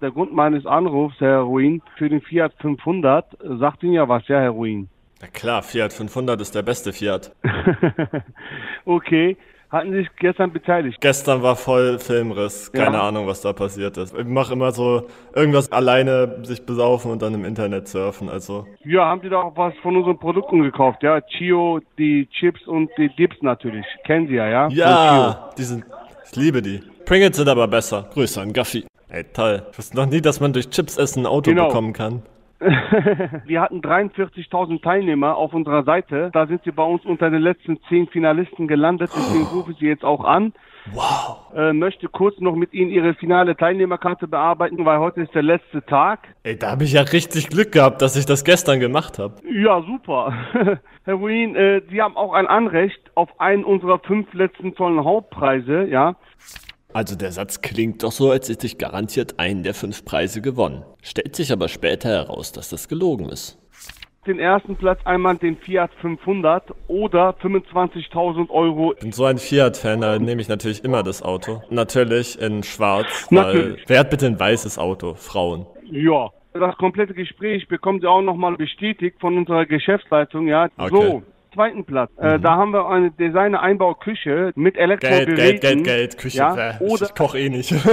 Speaker 3: Der Grund meines Anrufs, Herr Ruin, für den Fiat 500, äh, sagt Ihnen ja was, ja, Herr Ruin.
Speaker 4: Na klar, Fiat 500 ist der beste Fiat.
Speaker 3: okay. Hatten Sie sich gestern beteiligt?
Speaker 4: Gestern war voll Filmriss. Keine
Speaker 3: Ja.
Speaker 4: Ahnung, was da passiert ist. Ich mache immer so irgendwas alleine sich besaufen und dann im Internet surfen. Also
Speaker 3: Ja, haben Sie da auch was von unseren Produkten gekauft, ja? Chio, die Chips und die Dips natürlich. Kennen Sie ja, ja?
Speaker 4: Ja, die sind. Ich liebe die. Pringles sind aber besser.
Speaker 5: Grüße an Gaffi.
Speaker 4: Ey, toll. Ich wusste noch nie, dass man durch Chips essen ein Auto
Speaker 3: Genau.
Speaker 4: bekommen kann.
Speaker 3: Wir hatten 43.000 Teilnehmer auf unserer Seite. Da sind Sie bei uns unter den letzten 10 Finalisten gelandet. Deswegen rufe ich Sie jetzt auch an.
Speaker 5: Wow.
Speaker 3: Äh, möchte kurz noch mit Ihnen Ihre finale Teilnehmerkarte bearbeiten, weil heute ist der letzte Tag.
Speaker 4: Ey, da habe ich ja richtig Glück gehabt, dass ich das gestern gemacht habe.
Speaker 3: Ja, super. Herr Ruin, äh, Sie haben auch ein Anrecht auf einen unserer fünf letzten tollen Hauptpreise, ja.
Speaker 5: Also der Satz klingt doch so, als hätte ich garantiert einen der fünf Preise gewonnen. Stellt sich aber später heraus, dass das gelogen ist.
Speaker 3: Den ersten Platz einmal den Fiat 500 oder 25.000 Euro.
Speaker 4: Ich bin so ein Fiat-Fan, da nehme ich natürlich immer das Auto. Natürlich in schwarz, weil
Speaker 3: Natürlich.
Speaker 4: wer hat bitte ein weißes Auto? Frauen.
Speaker 3: Ja. Das komplette Gespräch bekommen Sie auch nochmal bestätigt von unserer Geschäftsleitung, ja.
Speaker 4: Okay.
Speaker 3: So, zweiten Platz. Äh, da haben wir eine Designer-Einbauküche mit
Speaker 4: Geld,
Speaker 3: Elektrogeräten.
Speaker 4: Geld, Geld, Geld, Küche.
Speaker 3: Ja, oder
Speaker 4: ich koche eh nicht.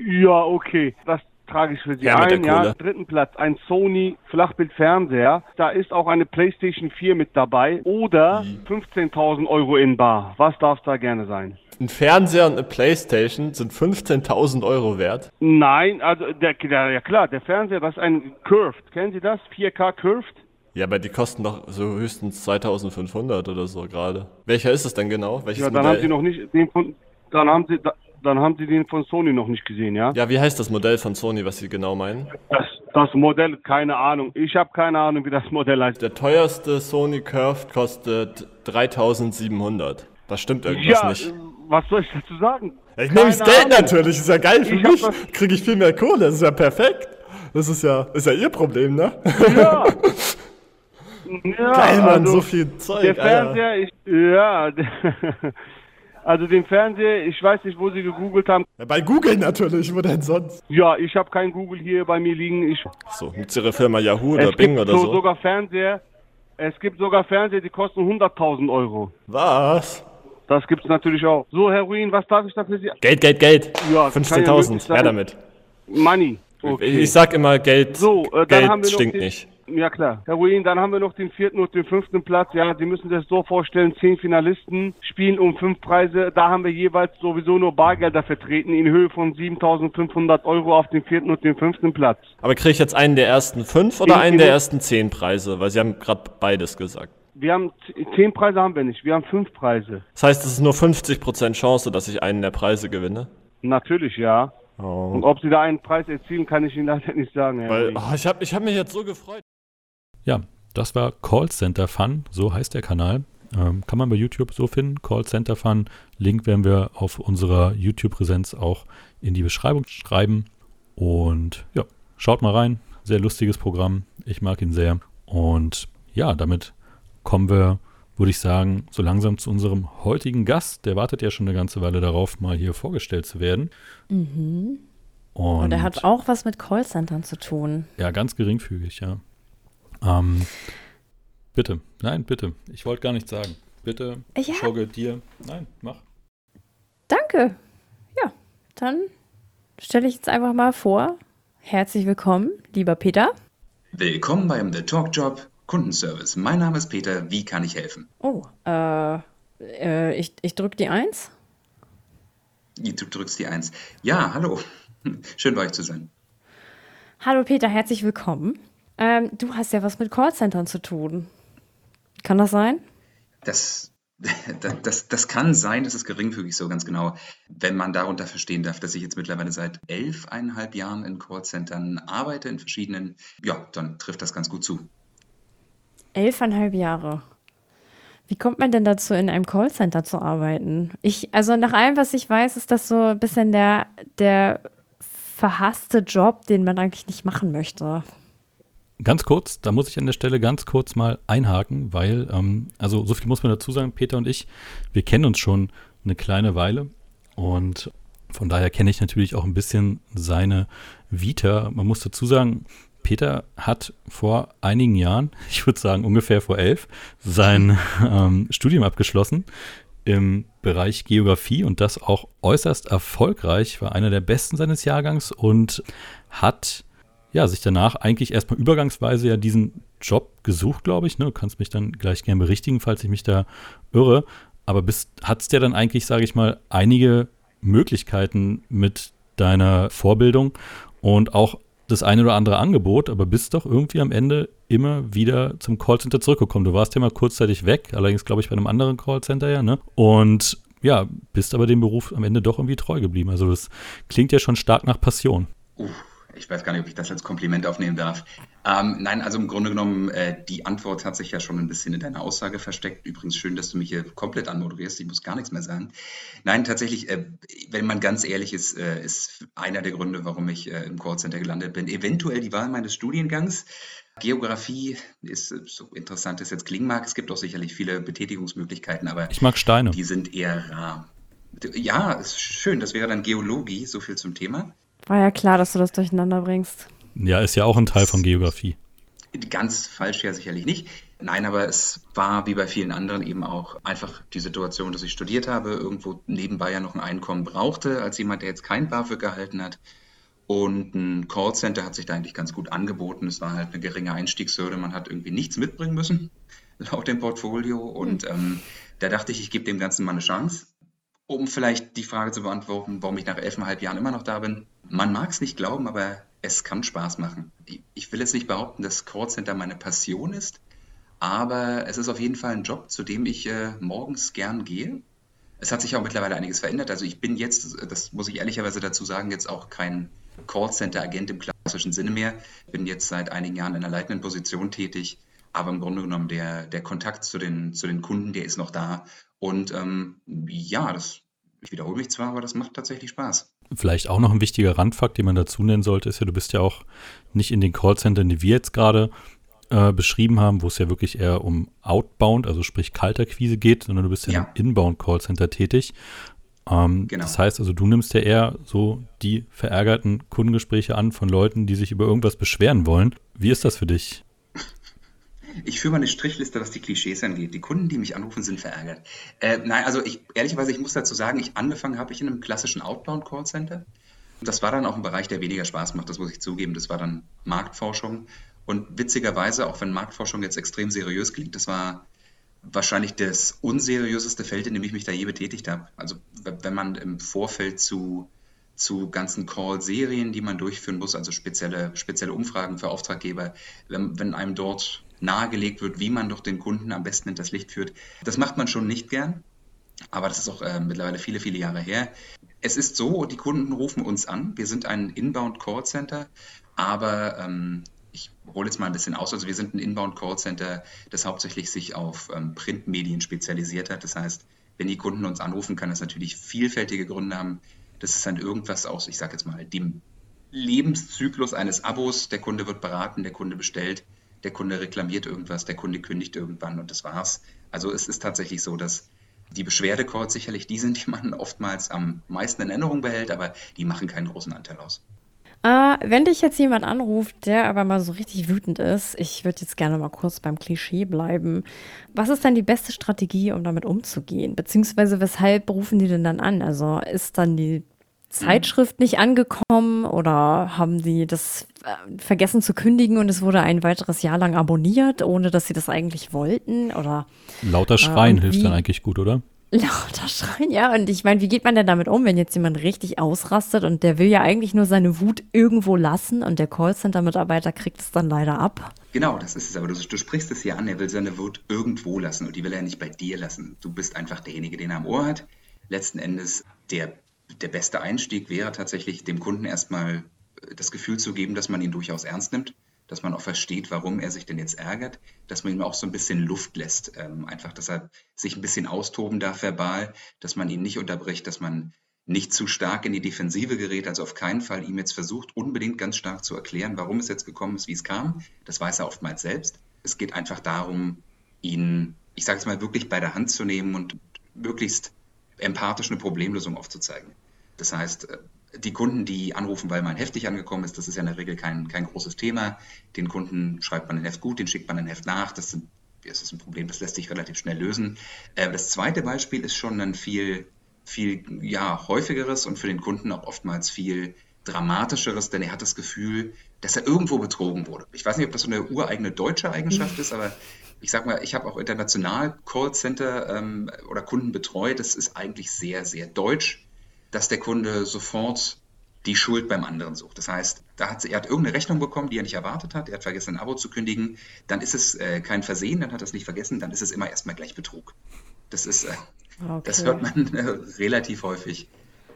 Speaker 3: Ja, okay. Das trage ich für Sie
Speaker 4: Ja,
Speaker 3: ein. Ja, dritten Platz ein Sony Flachbildfernseher. Da ist auch eine PlayStation 4 mit dabei oder 15.000 Euro in Bar. Was darf da gerne sein?
Speaker 4: ein Fernseher und eine Playstation sind 15.000 Euro wert.
Speaker 3: Nein, also der, der, ja klar, der Fernseher, das ist ein Curved. Kennen Sie das? 4K Curved?
Speaker 4: Ja, aber die kosten doch so höchstens 2500 oder so gerade. Welcher ist es denn genau? Welches
Speaker 3: Ja, dann
Speaker 4: Modell?
Speaker 3: haben Sie noch nicht den von, dann haben Sie, da, dann haben Sie den von Sony noch nicht gesehen, ja?
Speaker 4: ja, wie heißt das Modell von Sony, was Sie genau meinen?
Speaker 3: Das, das Modell, keine Ahnung. Ich habe keine Ahnung, wie das Modell heißt.
Speaker 4: Der teuerste Sony Curved kostet 3700. Das stimmt irgendwas
Speaker 3: Ja,
Speaker 4: nicht.
Speaker 3: äh, was soll ich dazu sagen?
Speaker 4: Ja, ich nehme das Geld
Speaker 3: Ahnung.
Speaker 4: natürlich, ist ja geil für
Speaker 3: Ich
Speaker 4: mich. Kriege ich viel mehr Kohle, das ist ja perfekt. Das ist ja, ist ja Ihr Problem, ne?
Speaker 3: Ja. ja
Speaker 4: Geil, Mann,
Speaker 3: also,
Speaker 4: so viel Zeug.
Speaker 3: Der
Speaker 4: Alter.
Speaker 3: Fernseher, ich, ja, also den Fernseher, ich weiß nicht, wo Sie gegoogelt haben.
Speaker 4: Bei Google natürlich, wo denn sonst?
Speaker 3: Ja, ich habe kein Google hier bei mir liegen. Ich,
Speaker 4: So, mit Ihrer Firma Yahoo oder
Speaker 3: es
Speaker 4: Bing
Speaker 3: gibt
Speaker 4: oder
Speaker 3: so,
Speaker 4: so.
Speaker 3: sogar Fernseher, es gibt sogar Fernseher, die kosten 100.000 Euro.
Speaker 4: Was?
Speaker 3: Das gibt's natürlich auch. So, Herr Ruin, was darf ich da für Sie?
Speaker 4: Geld, Geld, Geld.
Speaker 3: Ja, kann ja möglich
Speaker 4: 15.000,
Speaker 3: sein.
Speaker 4: her damit.
Speaker 3: Money. Okay.
Speaker 4: Ich sag immer, Geld,
Speaker 3: So, äh,
Speaker 4: Geld stinkt nicht.
Speaker 3: Ja klar. Herr Ruin, dann haben wir noch den vierten und den fünften Platz. Ja, Sie müssen sich das so vorstellen, zehn Finalisten spielen um fünf Preise. Da haben wir jeweils sowieso nur Bargelder vertreten in Höhe von 7.500 Euro auf den vierten und den fünften Platz.
Speaker 4: Aber kriege ich jetzt einen der ersten fünf oder
Speaker 3: In-
Speaker 4: einen
Speaker 3: in-
Speaker 4: der ersten zehn Preise? Weil Sie haben gerade beides gesagt.
Speaker 3: Wir haben zehn Preise haben wir nicht, wir haben fünf Preise.
Speaker 4: Das heißt, es ist nur 50% Chance, dass ich einen der Preise gewinne.
Speaker 3: Natürlich, ja.
Speaker 4: Oh.
Speaker 3: Und ob Sie da einen Preis erzielen, kann ich Ihnen leider nicht sagen, Herr
Speaker 4: Weil, oh, ich habe ich hab mich jetzt so gefreut.
Speaker 1: Ja, das war Callcenter Fun, so heißt der Kanal. Ähm, kann man bei YouTube so finden, Callcenter Fun. Link werden wir auf unserer YouTube-Präsenz auch in die Beschreibung schreiben. Und ja, schaut mal rein. Sehr lustiges Programm. Ich mag ihn sehr. Und ja, damit kommen wir, würde ich sagen, so langsam zu unserem heutigen Gast. Der wartet ja schon eine ganze Weile darauf, mal hier vorgestellt zu werden.
Speaker 2: Mhm.
Speaker 1: Und,
Speaker 2: Und er hat auch was mit Callcentern zu tun.
Speaker 1: ja, ganz geringfügig, ja. Ähm, bitte, nein, bitte. Ich wollte gar nichts sagen. Bitte,
Speaker 2: Ja.
Speaker 1: Schogge, dir. Nein, mach.
Speaker 2: Danke. Ja, dann stelle ich jetzt einfach mal vor. Herzlich willkommen, lieber Peter.
Speaker 6: Willkommen beim The Talk Job Kundenservice. Mein Name ist Peter. Wie kann ich helfen?
Speaker 2: Oh, äh, äh ich, ich drücke die Eins.
Speaker 6: Du drückst die Eins. Ja, hallo. Schön bei euch zu sein.
Speaker 2: Hallo Peter, herzlich willkommen. Ähm, du hast ja was mit Callcentern zu tun. Kann das sein?
Speaker 6: Das, das, das, das kann sein, das ist geringfügig so ganz genau. Wenn man darunter verstehen darf, dass ich jetzt mittlerweile seit elfeinhalb Jahren in Callcentern arbeite, in verschiedenen, ja, dann trifft das ganz gut zu.
Speaker 2: Elfeinhalb Jahre. Wie kommt man denn dazu, in einem Callcenter zu arbeiten? Ich, also nach allem, was ich weiß, ist das so ein bisschen der, der verhasste Job, den man eigentlich nicht machen möchte.
Speaker 1: Ganz kurz, da muss ich an der Stelle ganz kurz mal einhaken, weil, ähm, also so viel muss man dazu sagen, Peter und ich, wir kennen uns schon eine kleine Weile und von daher kenne ich natürlich auch ein bisschen seine Vita. Man muss dazu sagen, Peter hat vor einigen Jahren, ich würde sagen ungefähr vor elf, sein ähm, Studium abgeschlossen im Bereich Geografie und das auch äußerst erfolgreich, war einer der besten seines Jahrgangs und hat ja, sich danach eigentlich erstmal übergangsweise ja diesen Job gesucht, glaube ich. Ne? Du kannst mich dann gleich gerne berichtigen, falls ich mich da irre. Aber hat es dir dann eigentlich, sage ich mal, einige Möglichkeiten mit deiner Vorbildung und auch das eine oder andere Angebot, aber bist doch irgendwie am Ende immer wieder zum Callcenter zurückgekommen. Du warst ja mal kurzzeitig weg, allerdings glaube ich bei einem anderen Callcenter ja, ne? Und ja, bist aber dem Beruf am Ende doch irgendwie treu geblieben. Also das klingt ja schon stark nach Passion.
Speaker 6: Ich weiß gar nicht, ob ich das als Kompliment aufnehmen darf. Ähm, nein, also im Grunde genommen, äh, die Antwort hat sich ja schon ein bisschen in deiner Aussage versteckt. Übrigens schön, dass du mich hier komplett anmoderierst. Ich muss gar nichts mehr sagen. Nein, tatsächlich, äh, wenn man ganz ehrlich ist, äh, ist einer der Gründe, warum ich äh, im Callcenter gelandet bin, eventuell die Wahl meines Studiengangs. Geografie ist äh, so interessant, es jetzt klingen mag. Es gibt auch sicherlich viele Betätigungsmöglichkeiten, aber
Speaker 1: Ich mag Steine.
Speaker 6: die sind eher rar. Ja, ist schön. Das wäre dann Geologie. So viel zum Thema.
Speaker 2: War ja klar, dass du das durcheinander bringst.
Speaker 1: Ja, ist ja auch ein Teil von Geografie.
Speaker 6: Ganz falsch ja sicherlich nicht. Nein, aber es war wie bei vielen anderen eben auch einfach die Situation, dass ich studiert habe, irgendwo nebenbei ja noch ein Einkommen brauchte, als jemand, der jetzt kein BAföG gehalten hat. Und ein Callcenter hat sich da eigentlich ganz gut angeboten. Es war halt eine geringe Einstiegshürde. Man hat irgendwie nichts mitbringen müssen, laut dem Portfolio. Und ähm, da dachte ich, ich gebe dem Ganzen mal eine Chance. Um vielleicht die Frage zu beantworten, warum ich nach elfeinhalb Jahren immer noch da bin. Man mag es nicht glauben, aber es kann Spaß machen. Ich will jetzt nicht behaupten, dass Callcenter meine Passion ist, aber es ist auf jeden Fall ein Job, zu dem ich äh, morgens gern gehe. Es hat sich auch mittlerweile einiges verändert. Also ich bin jetzt, das muss ich ehrlicherweise dazu sagen, jetzt auch kein Callcenter-Agent im klassischen Sinne mehr. Bin jetzt seit einigen Jahren in einer leitenden Position tätig, aber im Grunde genommen der, der Kontakt zu den, zu den Kunden, der ist noch da. Und ähm, ja, das, ich wiederhole mich zwar, aber das macht tatsächlich Spaß.
Speaker 1: Vielleicht auch noch ein wichtiger Randfakt, den man dazu nennen sollte, ist ja, du bist ja auch nicht in den Callcentern, die wir jetzt gerade äh, beschrieben haben, wo es ja wirklich eher um Outbound, also sprich Kalterquise geht, sondern du bist ja,
Speaker 6: Ja.
Speaker 1: im Inbound-Callcenter tätig. Ähm,
Speaker 6: Genau.
Speaker 1: Das heißt also, du nimmst ja eher so die verärgerten Kundengespräche an von Leuten, die sich über irgendwas beschweren wollen. Wie ist das für dich?
Speaker 6: Ich führe mal eine Strichliste, was die Klischees angeht. Die Kunden, die mich anrufen, sind verärgert. Äh, nein, also ich, ehrlicherweise, ich muss dazu sagen, ich angefangen habe ich in einem klassischen Outbound-Callcenter. Das war dann auch ein Bereich, der weniger Spaß macht, das muss ich zugeben. Das war dann Marktforschung. Und witzigerweise, auch wenn Marktforschung jetzt extrem seriös klingt, das war wahrscheinlich das unseriöseste Feld, in dem ich mich da je betätigt habe. Also wenn man im Vorfeld zu, zu ganzen Call-Serien, die man durchführen muss, also spezielle, spezielle Umfragen für Auftraggeber, wenn, wenn einem dort nahegelegt wird, wie man doch den Kunden am besten hinters Licht führt, das macht man schon nicht gern. Aber das ist auch äh, mittlerweile viele, viele Jahre her. Es ist so, die Kunden rufen uns an. Wir sind ein Inbound Call Center, aber ähm, ich hole jetzt mal ein bisschen aus. Also wir sind ein Inbound Call Center, das hauptsächlich sich auf ähm, Printmedien spezialisiert hat. Das heißt, wenn die Kunden uns anrufen, kann das natürlich vielfältige Gründe haben. Das ist dann irgendwas aus, ich sage jetzt mal, dem Lebenszyklus eines Abos. Der Kunde wird beraten, der Kunde bestellt, der Kunde reklamiert irgendwas, der Kunde kündigt irgendwann und das war's. Also es ist tatsächlich so, dass die Beschwerdecalls sicherlich die sind, die man oftmals am meisten in Erinnerung behält, aber die machen keinen großen Anteil aus.
Speaker 2: Äh, wenn dich jetzt jemand anruft, der aber mal so richtig wütend ist, ich würde jetzt gerne mal kurz beim Klischee bleiben. Was ist dann die beste Strategie, um damit umzugehen? Beziehungsweise weshalb rufen die denn dann an? Also ist dann die Zeitschrift nicht angekommen oder haben sie das äh, vergessen zu kündigen und es wurde ein weiteres Jahr lang abonniert, ohne dass sie das eigentlich wollten? Oder
Speaker 1: lauter Schreien äh, hilft dann eigentlich gut, oder?
Speaker 2: Lauter Schreien, ja. Und ich meine, wie geht man denn damit um, wenn jetzt jemand richtig ausrastet und der will ja eigentlich nur seine Wut irgendwo lassen und der Callcenter-Mitarbeiter kriegt es dann leider ab?
Speaker 6: Genau, das ist es. Aber du, du sprichst es ja an, er will seine Wut irgendwo lassen und die will er nicht bei dir lassen. Du bist einfach derjenige, den er am Ohr hat. Letzten Endes der der beste Einstieg wäre tatsächlich, dem Kunden erstmal äh, das Gefühl zu geben, dass man ihn durchaus ernst nimmt, dass man auch versteht, warum er sich denn jetzt ärgert, dass man ihm auch so ein bisschen Luft lässt, ähm, einfach, dass er sich ein bisschen austoben darf verbal, dass man ihn nicht unterbricht, dass man nicht zu stark in die Defensive gerät, also auf keinen Fall ihm jetzt versucht, unbedingt ganz stark zu erklären, warum es jetzt gekommen ist, wie es kam. Das weiß er oftmals selbst. Es geht einfach darum, ihn, ich sage es mal, wirklich bei der Hand zu nehmen und möglichst empathisch eine Problemlösung aufzuzeigen. Das heißt, äh, die Kunden, die anrufen, weil man heftig angekommen ist, das ist ja in der Regel kein, kein großes Thema. Den Kunden schreibt man ein Heft gut, den schickt man ein Heft nach. Das, sind, das ist ein Problem, das lässt sich relativ schnell lösen. Äh, das zweite Beispiel ist schon ein viel, viel ja, häufigeres und für den Kunden auch oftmals viel dramatischeres, denn er hat das Gefühl, dass er irgendwo betrogen wurde. Ich weiß nicht, ob das so eine ureigene deutsche Eigenschaft ist, aber ich sag mal, ich habe auch international Callcenter ähm, oder Kunden betreut. Das ist eigentlich sehr, sehr deutsch, dass der Kunde sofort die Schuld beim anderen sucht. Das heißt, da hat, er hat irgendeine Rechnung bekommen, die er nicht erwartet hat. Er hat vergessen, ein Abo zu kündigen. Dann ist es äh, kein Versehen, dann hat er es nicht vergessen. Dann ist es immer erstmal gleich Betrug. Das ist, äh, okay. das hört man äh, relativ häufig.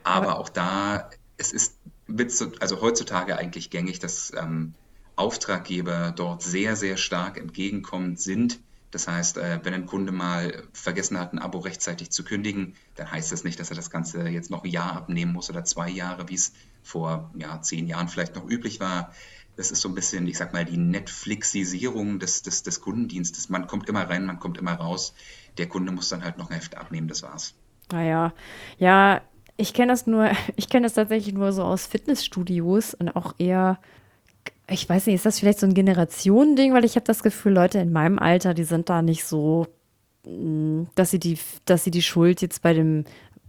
Speaker 6: Aber, Aber auch da, es ist mit, also heutzutage eigentlich gängig, dass ähm, Auftraggeber dort sehr, sehr stark entgegenkommend sind. Das heißt, äh, wenn ein Kunde mal vergessen hat, ein Abo rechtzeitig zu kündigen, dann heißt das nicht, dass er das Ganze jetzt noch ein Jahr abnehmen muss oder zwei Jahre, wie es vor ja, zehn Jahren vielleicht noch üblich war. Das ist so ein bisschen, ich sag mal, die Netflixisierung des, des, des Kundendienstes. Man kommt immer rein, man kommt immer raus. Der Kunde muss dann halt noch ein Heft abnehmen, das war's.
Speaker 2: Naja, ja, ich kenne das nur, ich kenne das tatsächlich nur so aus Fitnessstudios und auch eher ich weiß nicht, ist das vielleicht so ein Generationending, weil ich habe das Gefühl, Leute in meinem Alter, die sind da nicht so, mm, dass sie die, dass sie die Schuld jetzt bei dem,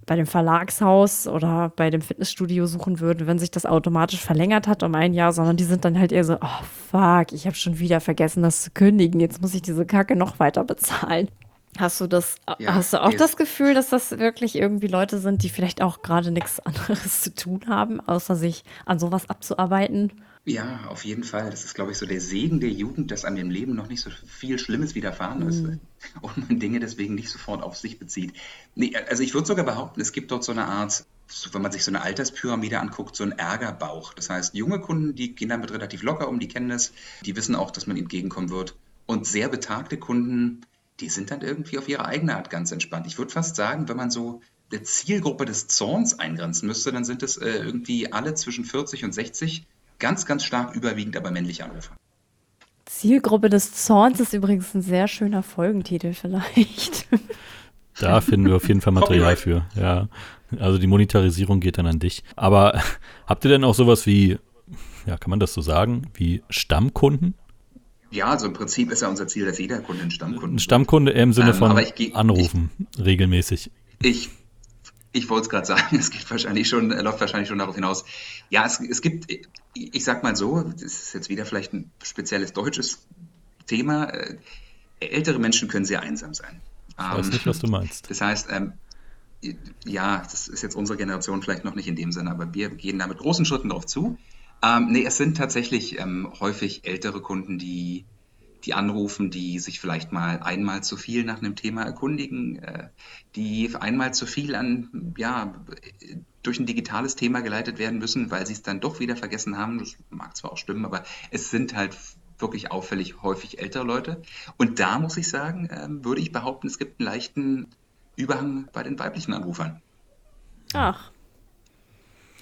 Speaker 2: bei dem Verlagshaus oder bei dem Fitnessstudio suchen würden, wenn sich das automatisch verlängert hat um ein Jahr, sondern die sind dann halt eher so, oh fuck, ich habe schon wieder vergessen, das zu kündigen, jetzt muss ich diese Kacke noch weiter bezahlen. Hast du das, ja, hast du auch das Gefühl, dass das wirklich irgendwie Leute sind, die vielleicht auch gerade nichts anderes zu tun haben, außer sich an sowas abzuarbeiten?
Speaker 6: Ja, auf jeden Fall. Das ist, glaube ich, so der Segen der Jugend, dass an dem Leben noch nicht so viel Schlimmes widerfahren ist mhm. und man Dinge deswegen nicht sofort auf sich bezieht. Nee, also ich würde sogar behaupten, es gibt dort so eine Art, wenn man sich so eine Alterspyramide anguckt, so einen Ärgerbauch. Das heißt, junge Kunden, die gehen damit relativ locker um, die kennen das, die wissen auch, dass man ihnen entgegenkommen wird. Und sehr betagte Kunden, die sind dann irgendwie auf ihre eigene Art ganz entspannt. Ich würde fast sagen, wenn man so der Zielgruppe des Zorns eingrenzen müsste, dann sind es äh, irgendwie alle zwischen 40 und 60 Ganz, ganz stark überwiegend aber männliche Anrufer.
Speaker 2: Zielgruppe des Zorns ist übrigens ein sehr schöner Folgentitel vielleicht.
Speaker 1: Da finden wir auf jeden Fall Material für. Ja, also die Monetarisierung geht dann an dich. Aber habt ihr denn auch sowas wie, ja, kann man das so sagen, wie Stammkunden?
Speaker 6: Ja, also im Prinzip ist ja unser Ziel, dass jeder Kunde ein Stammkunde
Speaker 1: Ein Stammkunde im Sinne ähm, von anrufen, ich, regelmäßig.
Speaker 6: Ich Ich wollte es gerade sagen, es geht wahrscheinlich schon, läuft wahrscheinlich schon darauf hinaus. Ja, es, es gibt, ich sag mal so, das ist jetzt wieder vielleicht ein spezielles deutsches Thema. Äh, ältere Menschen können sehr einsam sein.
Speaker 1: Ich weiß nicht, was du meinst.
Speaker 6: Das heißt, ähm, ja, das ist jetzt unsere Generation vielleicht noch nicht in dem Sinne, aber wir gehen da mit großen Schritten drauf zu. Ähm, nee, es sind tatsächlich ähm, häufig ältere Kunden, die, die anrufen, die sich vielleicht mal einmal zu viel nach einem Thema erkundigen, äh, die einmal zu viel an, ja, durch ein digitales Thema geleitet werden müssen, weil sie es dann doch wieder vergessen haben. Das mag zwar auch stimmen, aber es sind halt wirklich auffällig häufig ältere Leute. Und da muss ich sagen, äh, würde ich behaupten, es gibt einen leichten Überhang bei den weiblichen Anrufern.
Speaker 2: Ach.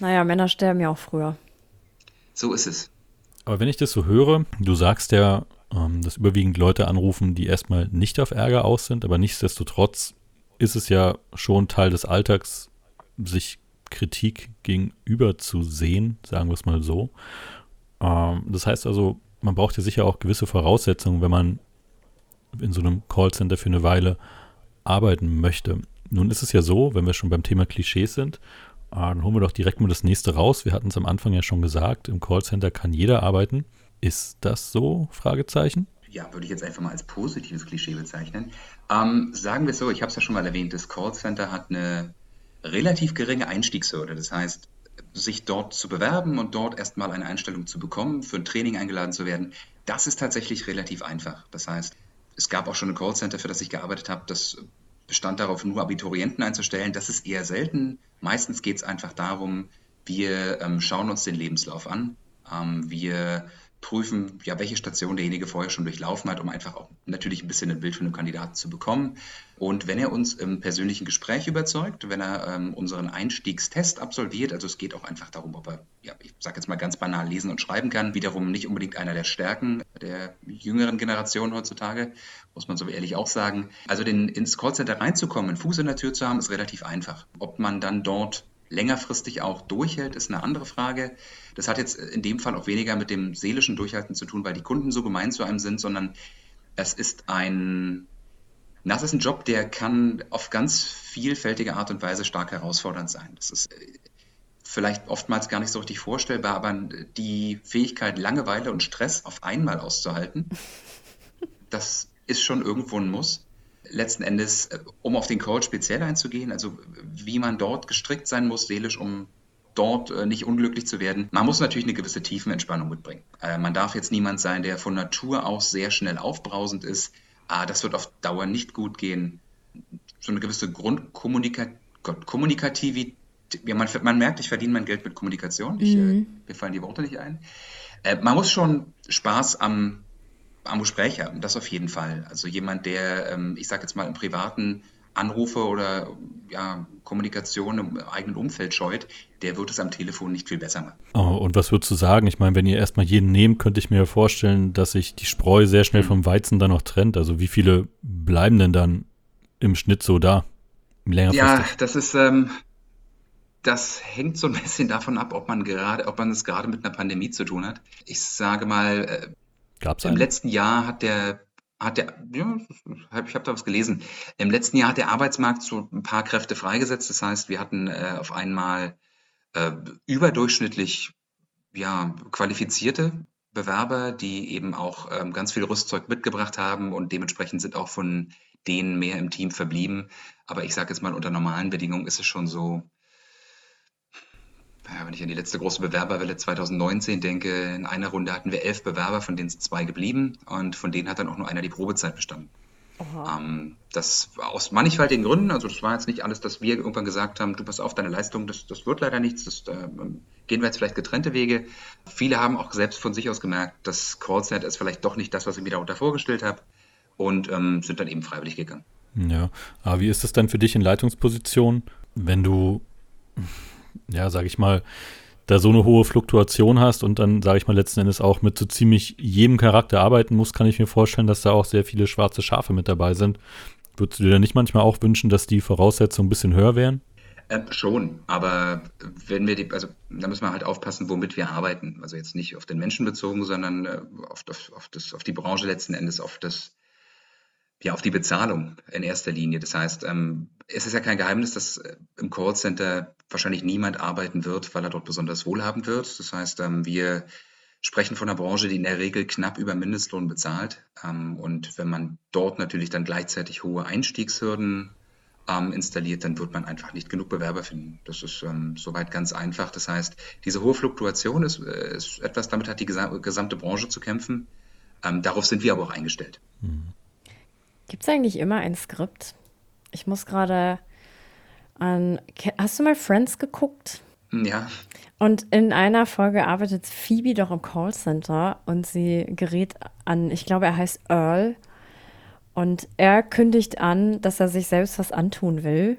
Speaker 2: Naja, Männer sterben ja auch früher.
Speaker 6: So ist es.
Speaker 1: Aber wenn ich das so höre, du sagst ja, ähm, dass überwiegend Leute anrufen, die erstmal nicht auf Ärger aus sind, aber nichtsdestotrotz ist es ja schon Teil des Alltags, sich Kritik gegenüber zu sehen, sagen wir es mal so. Ähm, das heißt also, man braucht ja sicher auch gewisse Voraussetzungen, wenn man in so einem Callcenter für eine Weile arbeiten möchte. Nun ist es ja so, wenn wir schon beim Thema Klischees sind, äh, dann holen wir doch direkt mal das nächste raus. Wir hatten es am Anfang ja schon gesagt, im Callcenter kann jeder arbeiten. Ist das so? Fragezeichen.
Speaker 6: Ja, würde ich jetzt einfach mal als positives Klischee bezeichnen. Ähm, sagen wir es so, ich habe es ja schon mal erwähnt, das Callcenter hat eine relativ geringe Einstiegshürde. Das heißt, sich dort zu bewerben und dort erstmal eine Einstellung zu bekommen, für ein Training eingeladen zu werden, das ist tatsächlich relativ einfach. Das heißt, es gab auch schon ein Callcenter, für das ich gearbeitet habe, das bestand darauf, nur Abiturienten einzustellen. Das ist eher selten. Meistens geht es einfach darum, wir ähm, schauen uns den Lebenslauf an. Ähm, wir prüfen, ja, welche Station derjenige vorher schon durchlaufen hat, um einfach auch natürlich ein bisschen ein Bild von dem Kandidaten zu bekommen. Und wenn er uns im persönlichen Gespräch überzeugt, wenn er ähm, unseren Einstiegstest absolviert, also es geht auch einfach darum, ob er, ja, ich sage jetzt mal ganz banal lesen und schreiben kann, wiederum nicht unbedingt einer der Stärken der jüngeren Generation heutzutage, muss man so ehrlich auch sagen. Also den, ins Callcenter reinzukommen, einen Fuß in der Tür zu haben, ist relativ einfach. Ob man dann dort längerfristig auch durchhält, ist eine andere Frage. Das hat jetzt in dem Fall auch weniger mit dem seelischen Durchhalten zu tun, weil die Kunden so gemein zu einem sind, sondern es ist ein, das ist ein Job, der kann auf ganz vielfältige Art und Weise stark herausfordernd sein. Das ist äh, vielleicht oftmals gar nicht so richtig vorstellbar, aber die Fähigkeit, Langeweile und Stress auf einmal auszuhalten, das ist schon irgendwo ein Muss letzten Endes, äh, um auf den Call speziell einzugehen, also wie man dort gestrickt sein muss, seelisch, um dort äh, nicht unglücklich zu werden. Man muss natürlich eine gewisse Tiefenentspannung mitbringen. Äh, man darf jetzt niemand sein, der von Natur aus sehr schnell aufbrausend ist. Ah, das wird auf Dauer nicht gut gehen. So eine gewisse Grundkommunikativität. Ja, man, man, merkt, ich verdiene mein Geld mit Kommunikation. Ich, mhm. mir fallen die Worte nicht ein. man muss schon Spaß am am Gespräch haben, das auf jeden Fall. Also jemand, der, ähm, ich sage jetzt mal, im privaten Anrufe oder ja, Kommunikation im eigenen Umfeld scheut, der wird es am Telefon nicht viel besser machen.
Speaker 1: Oh, und was würdest du sagen? Ich meine, wenn ihr erstmal jeden nehmt, könnte ich mir vorstellen, dass sich die Spreu sehr schnell mhm. vom Weizen dann noch trennt. Also wie viele bleiben denn dann im Schnitt so da?
Speaker 6: Ja, das ist, ähm, das hängt so ein bisschen davon ab, ob man gerade, ob man es gerade mit einer Pandemie zu tun hat. Ich sage mal, äh,
Speaker 1: Gab's
Speaker 6: Im letzten Jahr hat der, hat der, ja, ich habe da was gelesen. Im letzten Jahr hat der Arbeitsmarkt so ein paar Kräfte freigesetzt. Das heißt, wir hatten äh, auf einmal äh, überdurchschnittlich ja, qualifizierte Bewerber, die eben auch ähm, ganz viel Rüstzeug mitgebracht haben und dementsprechend sind auch von denen mehr im Team verblieben. Aber ich sage jetzt mal, unter normalen Bedingungen ist es schon so, ja, wenn ich an die letzte große Bewerberwelle 2019 denke, in einer Runde hatten wir elf Bewerber, von denen sind zwei geblieben und von denen hat dann auch nur einer die Probezeit bestanden. Ähm, das aus mannigfaltigen Gründen, also das war jetzt nicht alles, dass wir irgendwann gesagt haben, du pass auf, deine Leistung, das, das wird leider nichts, das, äh, gehen wir jetzt vielleicht getrennte Wege. Viele haben auch selbst von sich aus gemerkt, das Callcenter ist vielleicht doch nicht das, was ich mir darunter vorgestellt habe und ähm, sind dann eben freiwillig gegangen.
Speaker 1: Ja, aber wie ist es dann für dich in Leitungsposition, wenn du ja, sage ich mal, da so eine hohe Fluktuation hast und dann, sage ich mal, letzten Endes auch mit so ziemlich jedem Charakter arbeiten musst, kann ich mir vorstellen, dass da auch sehr viele schwarze Schafe mit dabei sind. Würdest du dir nicht manchmal auch wünschen, dass die Voraussetzungen ein bisschen höher wären?
Speaker 6: Äh, schon, aber wenn wir die, also da müssen wir halt aufpassen, womit wir arbeiten. Also jetzt nicht auf den Menschen bezogen, sondern äh, auf, auf, auf, das, auf die Branche letzten Endes, auf das, Ja, auf die Bezahlung in erster Linie. Das heißt, ähm, es ist ja kein Geheimnis, dass äh, im Callcenter wahrscheinlich niemand arbeiten wird, weil er dort besonders wohlhabend wird. Das heißt, ähm, wir sprechen von einer Branche, die in der Regel knapp über Mindestlohn bezahlt. Ähm, und wenn man dort natürlich dann gleichzeitig hohe Einstiegshürden ähm, installiert, dann wird man einfach nicht genug Bewerber finden. Das ist ähm, soweit ganz einfach. Das heißt, diese hohe Fluktuation ist, äh, ist etwas, damit hat die gesamte Branche zu kämpfen. Ähm, darauf sind wir aber auch eingestellt.
Speaker 2: Mhm. Gibt es eigentlich immer ein Skript? Ich muss gerade an. Hast du mal Friends geguckt?
Speaker 6: Ja.
Speaker 2: Und in einer Folge arbeitet Phoebe doch im Callcenter und sie gerät an, ich glaube, er heißt Earl. Und er kündigt an, dass er sich selbst was antun will.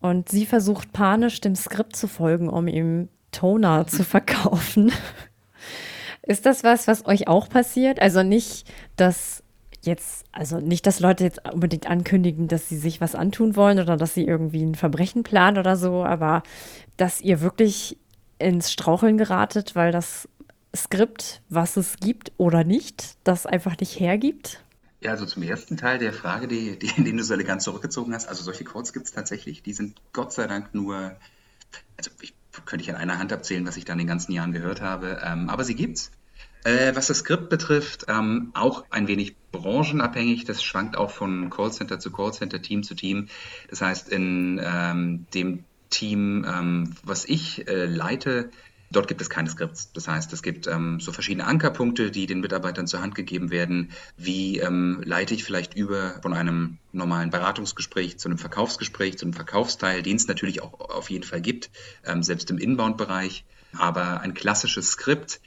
Speaker 2: Und sie versucht panisch dem Skript zu folgen, um ihm Toner zu verkaufen. Ist das was, was euch auch passiert? Also nicht, dass jetzt, also nicht, dass Leute jetzt unbedingt ankündigen, dass sie sich was antun wollen oder dass sie irgendwie ein Verbrechen planen oder so, aber dass ihr wirklich ins Straucheln geratet, weil das Skript, was es gibt oder nicht, das einfach nicht hergibt?
Speaker 6: Ja, also zum ersten Teil der Frage, die, die, den du so elegant zurückgezogen hast, also solche Codes gibt es tatsächlich, die sind Gott sei Dank nur, also ich, könnte ich an einer Hand abzählen, was ich da in den ganzen Jahren gehört habe, ähm, aber sie gibt's. Äh, was das Skript betrifft, ähm, auch ein wenig branchenabhängig. Das schwankt auch von Callcenter zu Callcenter, Team zu Team. Das heißt, in ähm, dem Team, ähm, was ich äh, leite, Dort gibt es keine Skripts. Das heißt, es gibt ähm, so verschiedene Ankerpunkte, die den Mitarbeitern zur Hand gegeben werden. Wie ähm, leite ich vielleicht über von einem normalen Beratungsgespräch zu einem Verkaufsgespräch, zu einem Verkaufsteil, den es natürlich auch auf jeden Fall gibt, ähm, selbst im Inbound-Bereich. Aber ein klassisches Skript,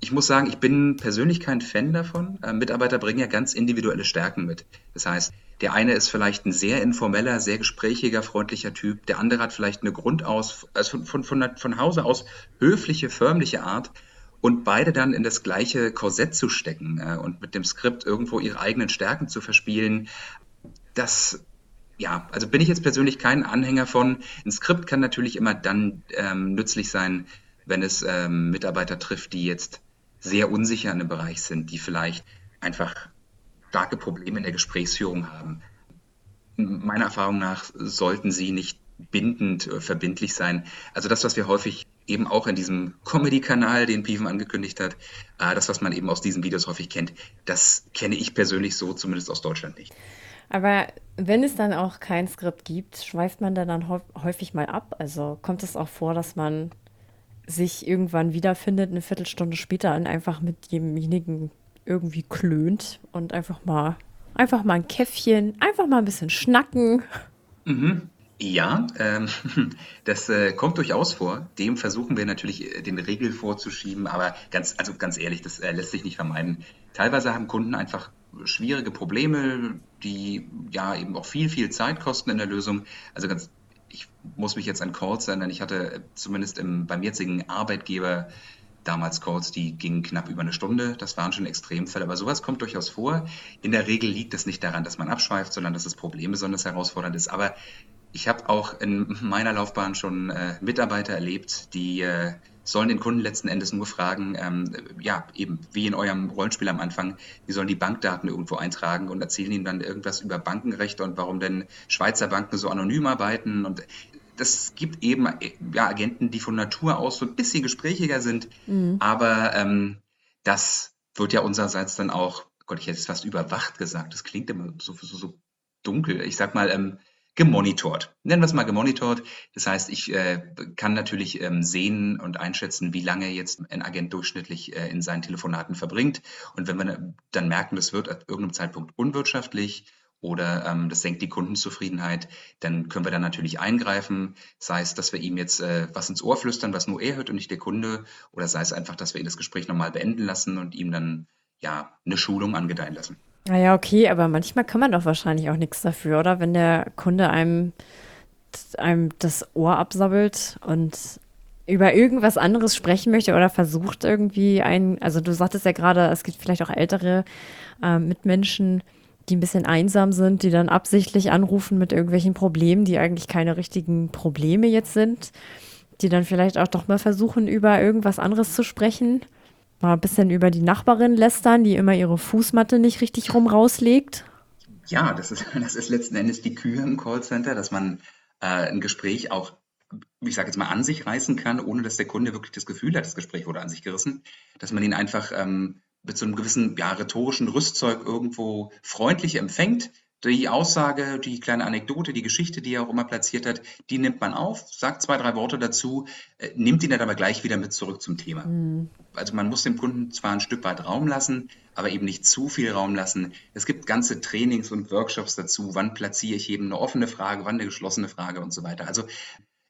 Speaker 6: ich muss sagen, ich bin persönlich kein Fan davon. Äh, Mitarbeiter bringen ja ganz individuelle Stärken mit. Das heißt, der eine ist vielleicht ein sehr informeller, sehr gesprächiger, freundlicher Typ. Der andere hat vielleicht eine Grundaus, also von, von, von Hause aus höfliche, förmliche Art. Und beide dann in das gleiche Korsett zu stecken äh, und mit dem Skript irgendwo ihre eigenen Stärken zu verspielen, das ja, also bin ich jetzt persönlich kein Anhänger von. Ein Skript kann natürlich immer dann ähm, nützlich sein, wenn es ähm, Mitarbeiter trifft, die jetzt sehr unsicher in einem Bereich sind, die vielleicht einfach starke Probleme in der Gesprächsführung haben. Meiner Erfahrung nach sollten sie nicht bindend, äh, verbindlich sein. Also das, was wir häufig eben auch in diesem Comedy-Kanal, den Piven angekündigt hat, äh, das, was man eben aus diesen Videos häufig kennt, das kenne ich persönlich so zumindest aus Deutschland nicht.
Speaker 2: Aber wenn es dann auch kein Skript gibt, schweift man da dann häufig mal ab? Also kommt es auch vor, dass man sich irgendwann wiederfindet, eine Viertelstunde später und einfach mit demjenigen irgendwie klönt und einfach mal, einfach mal ein Käffchen, einfach mal ein bisschen schnacken.
Speaker 6: Mhm. Ja, ähm, das äh, kommt durchaus vor. Dem versuchen wir natürlich äh, den Regel vorzuschieben, aber ganz, also ganz ehrlich, das äh, lässt sich nicht vermeiden. Teilweise haben Kunden einfach schwierige Probleme, die ja eben auch viel, viel Zeit kosten in der Lösung. Also ganz ich muss mich jetzt an Calls erinnern. Ich hatte zumindest im, beim jetzigen Arbeitgeber damals Calls, die gingen knapp über eine Stunde. Das waren schon Extremfälle, aber sowas kommt durchaus vor. In der Regel liegt es nicht daran, dass man abschweift, sondern dass das Problem besonders herausfordernd ist. Aber ich habe auch in meiner Laufbahn schon äh, Mitarbeiter erlebt, die äh, sollen den Kunden letzten Endes nur fragen, ähm, ja, eben wie in eurem Rollenspiel am Anfang, die sollen die Bankdaten irgendwo eintragen und erzählen ihnen dann irgendwas über Bankenrechte und warum denn Schweizer Banken so anonym arbeiten und das gibt eben ja, Agenten, die von Natur aus so ein bisschen gesprächiger sind, mhm. aber ähm, das wird ja unsererseits dann auch, Gott, ich hätte es fast überwacht gesagt, das klingt immer so, so, so dunkel. Ich sag mal, ähm, gemonitort. Nennen wir es mal gemonitort. Das heißt, ich äh, kann natürlich ähm, sehen und einschätzen, wie lange jetzt ein Agent durchschnittlich äh, in seinen Telefonaten verbringt. Und wenn wir dann merken, das wird at irgendeinem Zeitpunkt unwirtschaftlich oder ähm, das senkt die Kundenzufriedenheit, dann können wir da natürlich eingreifen. Sei es, dass wir ihm jetzt äh, was ins Ohr flüstern, was nur er hört und nicht der Kunde, oder sei es einfach, dass wir ihn das Gespräch nochmal beenden lassen und ihm dann ja eine Schulung angedeihen lassen.
Speaker 2: Naja, okay, aber manchmal kann man doch wahrscheinlich auch nichts dafür, oder? Wenn der Kunde einem, einem das Ohr absabbelt und über irgendwas anderes sprechen möchte oder versucht irgendwie ein, also du sagtest ja gerade, es gibt vielleicht auch ältere äh, Mitmenschen, die ein bisschen einsam sind, die dann absichtlich anrufen mit irgendwelchen Problemen, die eigentlich keine richtigen Probleme jetzt sind, die dann vielleicht auch doch mal versuchen, über irgendwas anderes zu sprechen mal ein bisschen über die Nachbarin lästern, die immer ihre Fußmatte nicht richtig rum rauslegt.
Speaker 6: Ja, das ist, das ist letzten Endes die Kühe im Callcenter, dass man äh, ein Gespräch auch, ich sage jetzt mal, an sich reißen kann, ohne dass der Kunde wirklich das Gefühl hat, das Gespräch wurde an sich gerissen, dass man ihn einfach ähm, mit so einem gewissen ja, rhetorischen Rüstzeug irgendwo freundlich empfängt, die Aussage, die kleine Anekdote, die Geschichte, die er auch immer platziert hat, die nimmt man auf, sagt zwei, drei Worte dazu, äh, nimmt ihn dann aber gleich wieder mit zurück zum Thema. Mhm. Also man muss dem Kunden zwar ein Stück weit Raum lassen, aber eben nicht zu viel Raum lassen. Es gibt ganze Trainings und Workshops dazu, wann platziere ich eben eine offene Frage, wann eine geschlossene Frage und so weiter. Also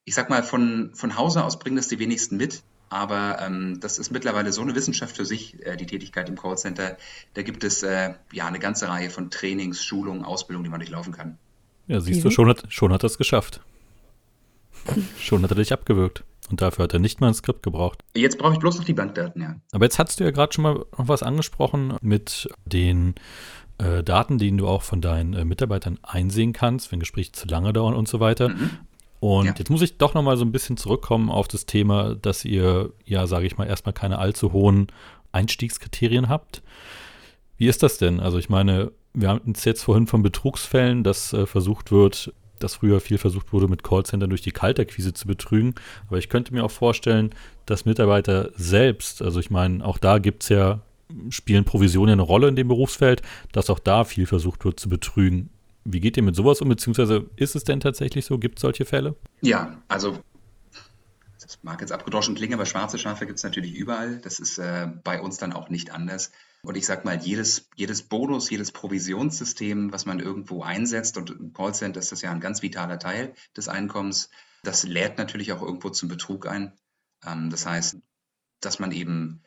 Speaker 6: ich sag mal, von, von Hause aus bringen das die wenigsten mit. Aber ähm, das ist mittlerweile so eine Wissenschaft für sich, äh, die Tätigkeit im Callcenter. Da gibt es äh, ja eine ganze Reihe von Trainings, Schulungen, Ausbildungen, die man durchlaufen kann.
Speaker 1: Ja, siehst mhm. du, schon hat, schon hat er es geschafft. schon hat er dich abgewürgt. Und dafür hat er nicht mal ein Skript gebraucht.
Speaker 6: Jetzt brauche ich bloß noch die Bankdaten, ja.
Speaker 1: Aber jetzt hast du ja gerade schon mal noch was angesprochen mit den äh, Daten, die du auch von deinen äh, Mitarbeitern einsehen kannst, wenn Gespräche zu lange dauern und so weiter. Mhm. Und ja. jetzt muss ich doch noch mal so ein bisschen zurückkommen auf das Thema, dass ihr, ja, sage ich mal, erstmal keine allzu hohen Einstiegskriterien habt. Wie ist das denn? Also ich meine, wir haben es jetzt vorhin von Betrugsfällen, dass äh, versucht wird, dass früher viel versucht wurde, mit Callcentern durch die Kaltakquise zu betrügen. Aber ich könnte mir auch vorstellen, dass Mitarbeiter selbst, also ich meine, auch da gibt es ja, spielen Provisionen eine Rolle in dem Berufsfeld, dass auch da viel versucht wird zu betrügen. Wie geht ihr mit sowas um, beziehungsweise ist es denn tatsächlich so? Gibt es solche Fälle?
Speaker 6: Ja, also das mag jetzt abgedroschen klingen, aber schwarze Schafe gibt es natürlich überall. Das ist äh, bei uns dann auch nicht anders. Und ich sag mal, jedes, jedes Bonus, jedes Provisionssystem, was man irgendwo einsetzt, und im Callcenter ist das ja ein ganz vitaler Teil des Einkommens, das lädt natürlich auch irgendwo zum Betrug ein. Ähm, das heißt, dass man eben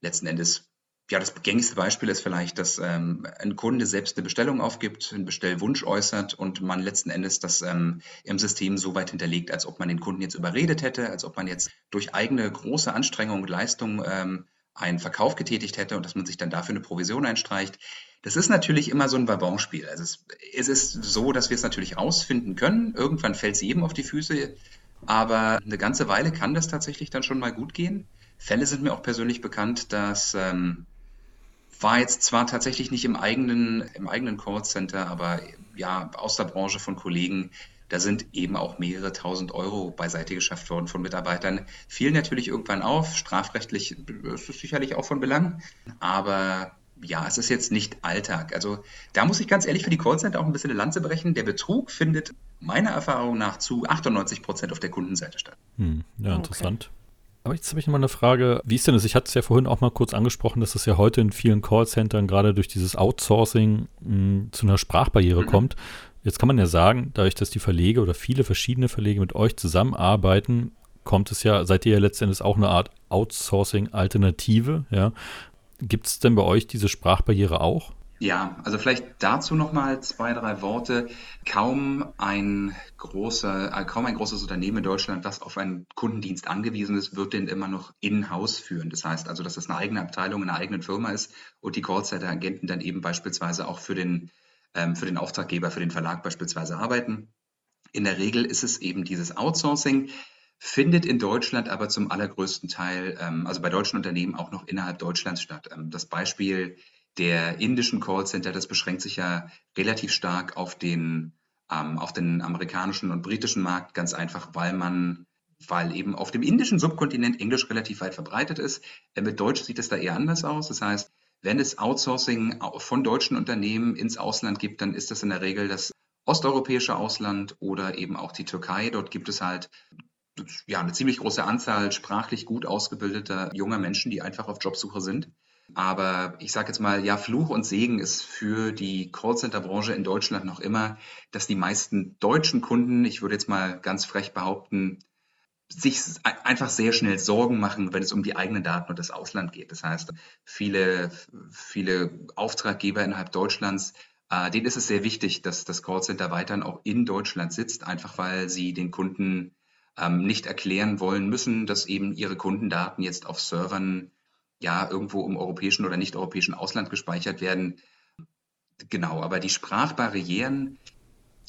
Speaker 6: letzten Endes ja, das gängigste Beispiel ist vielleicht, dass ähm, ein Kunde selbst eine Bestellung aufgibt, einen Bestellwunsch äußert und man letzten Endes das ähm, im System so weit hinterlegt, als ob man den Kunden jetzt überredet hätte, als ob man jetzt durch eigene große Anstrengung und Leistung ähm, einen Verkauf getätigt hätte und dass man sich dann dafür eine Provision einstreicht. Das ist natürlich immer so ein Ballonspiel. Also es, es ist so, dass wir es natürlich rausfinden können. Irgendwann fällt es jedem auf die Füße, aber eine ganze Weile kann das tatsächlich dann schon mal gut gehen. Fälle sind mir auch persönlich bekannt, dass ähm, war jetzt zwar tatsächlich nicht im eigenen, im eigenen Callcenter, aber ja, aus der Branche von Kollegen, da sind eben auch mehrere tausend Euro beiseite geschafft worden von Mitarbeitern. Fiel natürlich irgendwann auf. Strafrechtlich ist es sicherlich auch von Belang. Aber ja, es ist jetzt nicht Alltag. Also da muss ich ganz ehrlich für die Callcenter auch ein bisschen eine Lanze brechen. Der Betrug findet meiner Erfahrung nach zu 98 Prozent auf der Kundenseite statt.
Speaker 1: Hm, ja, interessant. Okay. Aber jetzt habe ich noch mal eine Frage. Wie ist denn das? Ich hatte es ja vorhin auch mal kurz angesprochen, dass es ja heute in vielen Callcentern gerade durch dieses Outsourcing mh, hm, zu einer Sprachbarriere mhm. kommt. Jetzt kann man ja sagen, dadurch, dass die Verlege oder viele verschiedene Verlege mit euch zusammenarbeiten, kommt es ja, seid ihr ja letztendlich auch eine Art Outsourcing-Alternative, ja. Gibt es denn bei euch diese Sprachbarriere auch?
Speaker 6: Ja, also vielleicht dazu nochmal zwei, drei Worte. Kaum ein großer, äh, kaum ein großes Unternehmen in Deutschland, das auf einen Kundendienst angewiesen ist, wird den immer noch in-house führen. Das heißt also, dass das eine eigene Abteilung in einer eigenen Firma ist und die Callcenter-Agenten dann eben beispielsweise auch für den, ähm, für den Auftraggeber, für den Verlag beispielsweise arbeiten. In der Regel ist es eben dieses Outsourcing, findet in Deutschland aber zum allergrößten Teil, ähm, also bei deutschen Unternehmen auch noch innerhalb Deutschlands statt. Ähm, das Beispiel der indischen Callcenter, das beschränkt sich ja relativ stark auf den, ähm, auf den amerikanischen und britischen Markt, ganz einfach, weil man, weil eben auf dem indischen Subkontinent Englisch relativ weit verbreitet ist. Äh, mit Deutsch sieht es da eher anders aus. Das heißt, wenn es Outsourcing von deutschen Unternehmen ins Ausland gibt, dann ist das in der Regel das osteuropäische Ausland oder eben auch die Türkei. Dort gibt es halt ja, eine ziemlich große Anzahl sprachlich gut ausgebildeter junger Menschen, die einfach auf Jobsuche sind. Aber ich sage jetzt mal, ja, Fluch und Segen ist für die Callcenter-Branche in Deutschland noch immer, dass die meisten deutschen Kunden, ich würde jetzt mal ganz frech behaupten, sich einfach sehr schnell Sorgen machen, wenn es um die eigenen Daten und das Ausland geht. Das heißt, viele, viele Auftraggeber innerhalb Deutschlands, äh, denen ist es sehr wichtig, dass das Callcenter weiterhin auch in Deutschland sitzt, einfach weil sie den Kunden ähm, nicht erklären wollen müssen, dass eben ihre Kundendaten jetzt auf Servern ja irgendwo im europäischen oder nicht europäischen Ausland gespeichert werden. Genau, aber die Sprachbarrieren,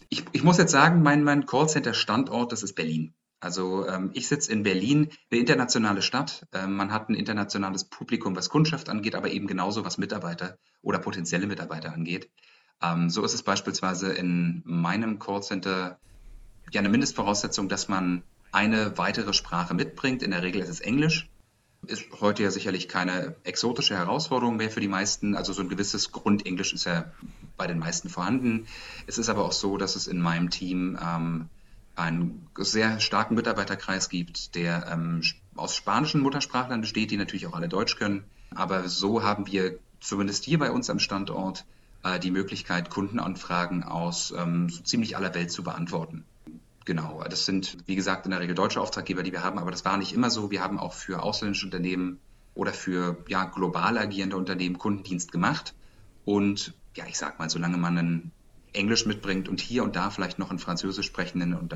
Speaker 6: ich, ich muss jetzt sagen, mein, mein Callcenter-Standort, das ist Berlin. Also ähm, ich sitze in Berlin, eine internationale Stadt. Ähm, man hat ein internationales Publikum, was Kundschaft angeht, aber eben genauso was Mitarbeiter oder potenzielle Mitarbeiter angeht. Ähm, so ist es beispielsweise in meinem Callcenter ja eine Mindestvoraussetzung, dass man eine weitere Sprache mitbringt. In der Regel ist es Englisch. Ist heute ja sicherlich keine exotische Herausforderung mehr für die meisten. Also so ein gewisses Grundenglisch ist ja bei den meisten vorhanden. Es ist aber auch so, dass es in meinem Team ähm, einen sehr starken Mitarbeiterkreis gibt, der ähm, aus spanischen Muttersprachlern besteht, die natürlich auch alle Deutsch können. Aber so haben wir zumindest hier bei uns am Standort äh, die Möglichkeit, Kundenanfragen aus ähm, so ziemlich aller Welt zu beantworten. Genau, das sind, wie gesagt, in der Regel deutsche Auftraggeber, die wir haben, aber das war nicht immer so. Wir haben auch für ausländische Unternehmen oder für ja, global agierende Unternehmen Kundendienst gemacht. Und ja, ich sag mal, solange man einen Englisch mitbringt und hier und da vielleicht noch einen Französisch sprechenden und äh,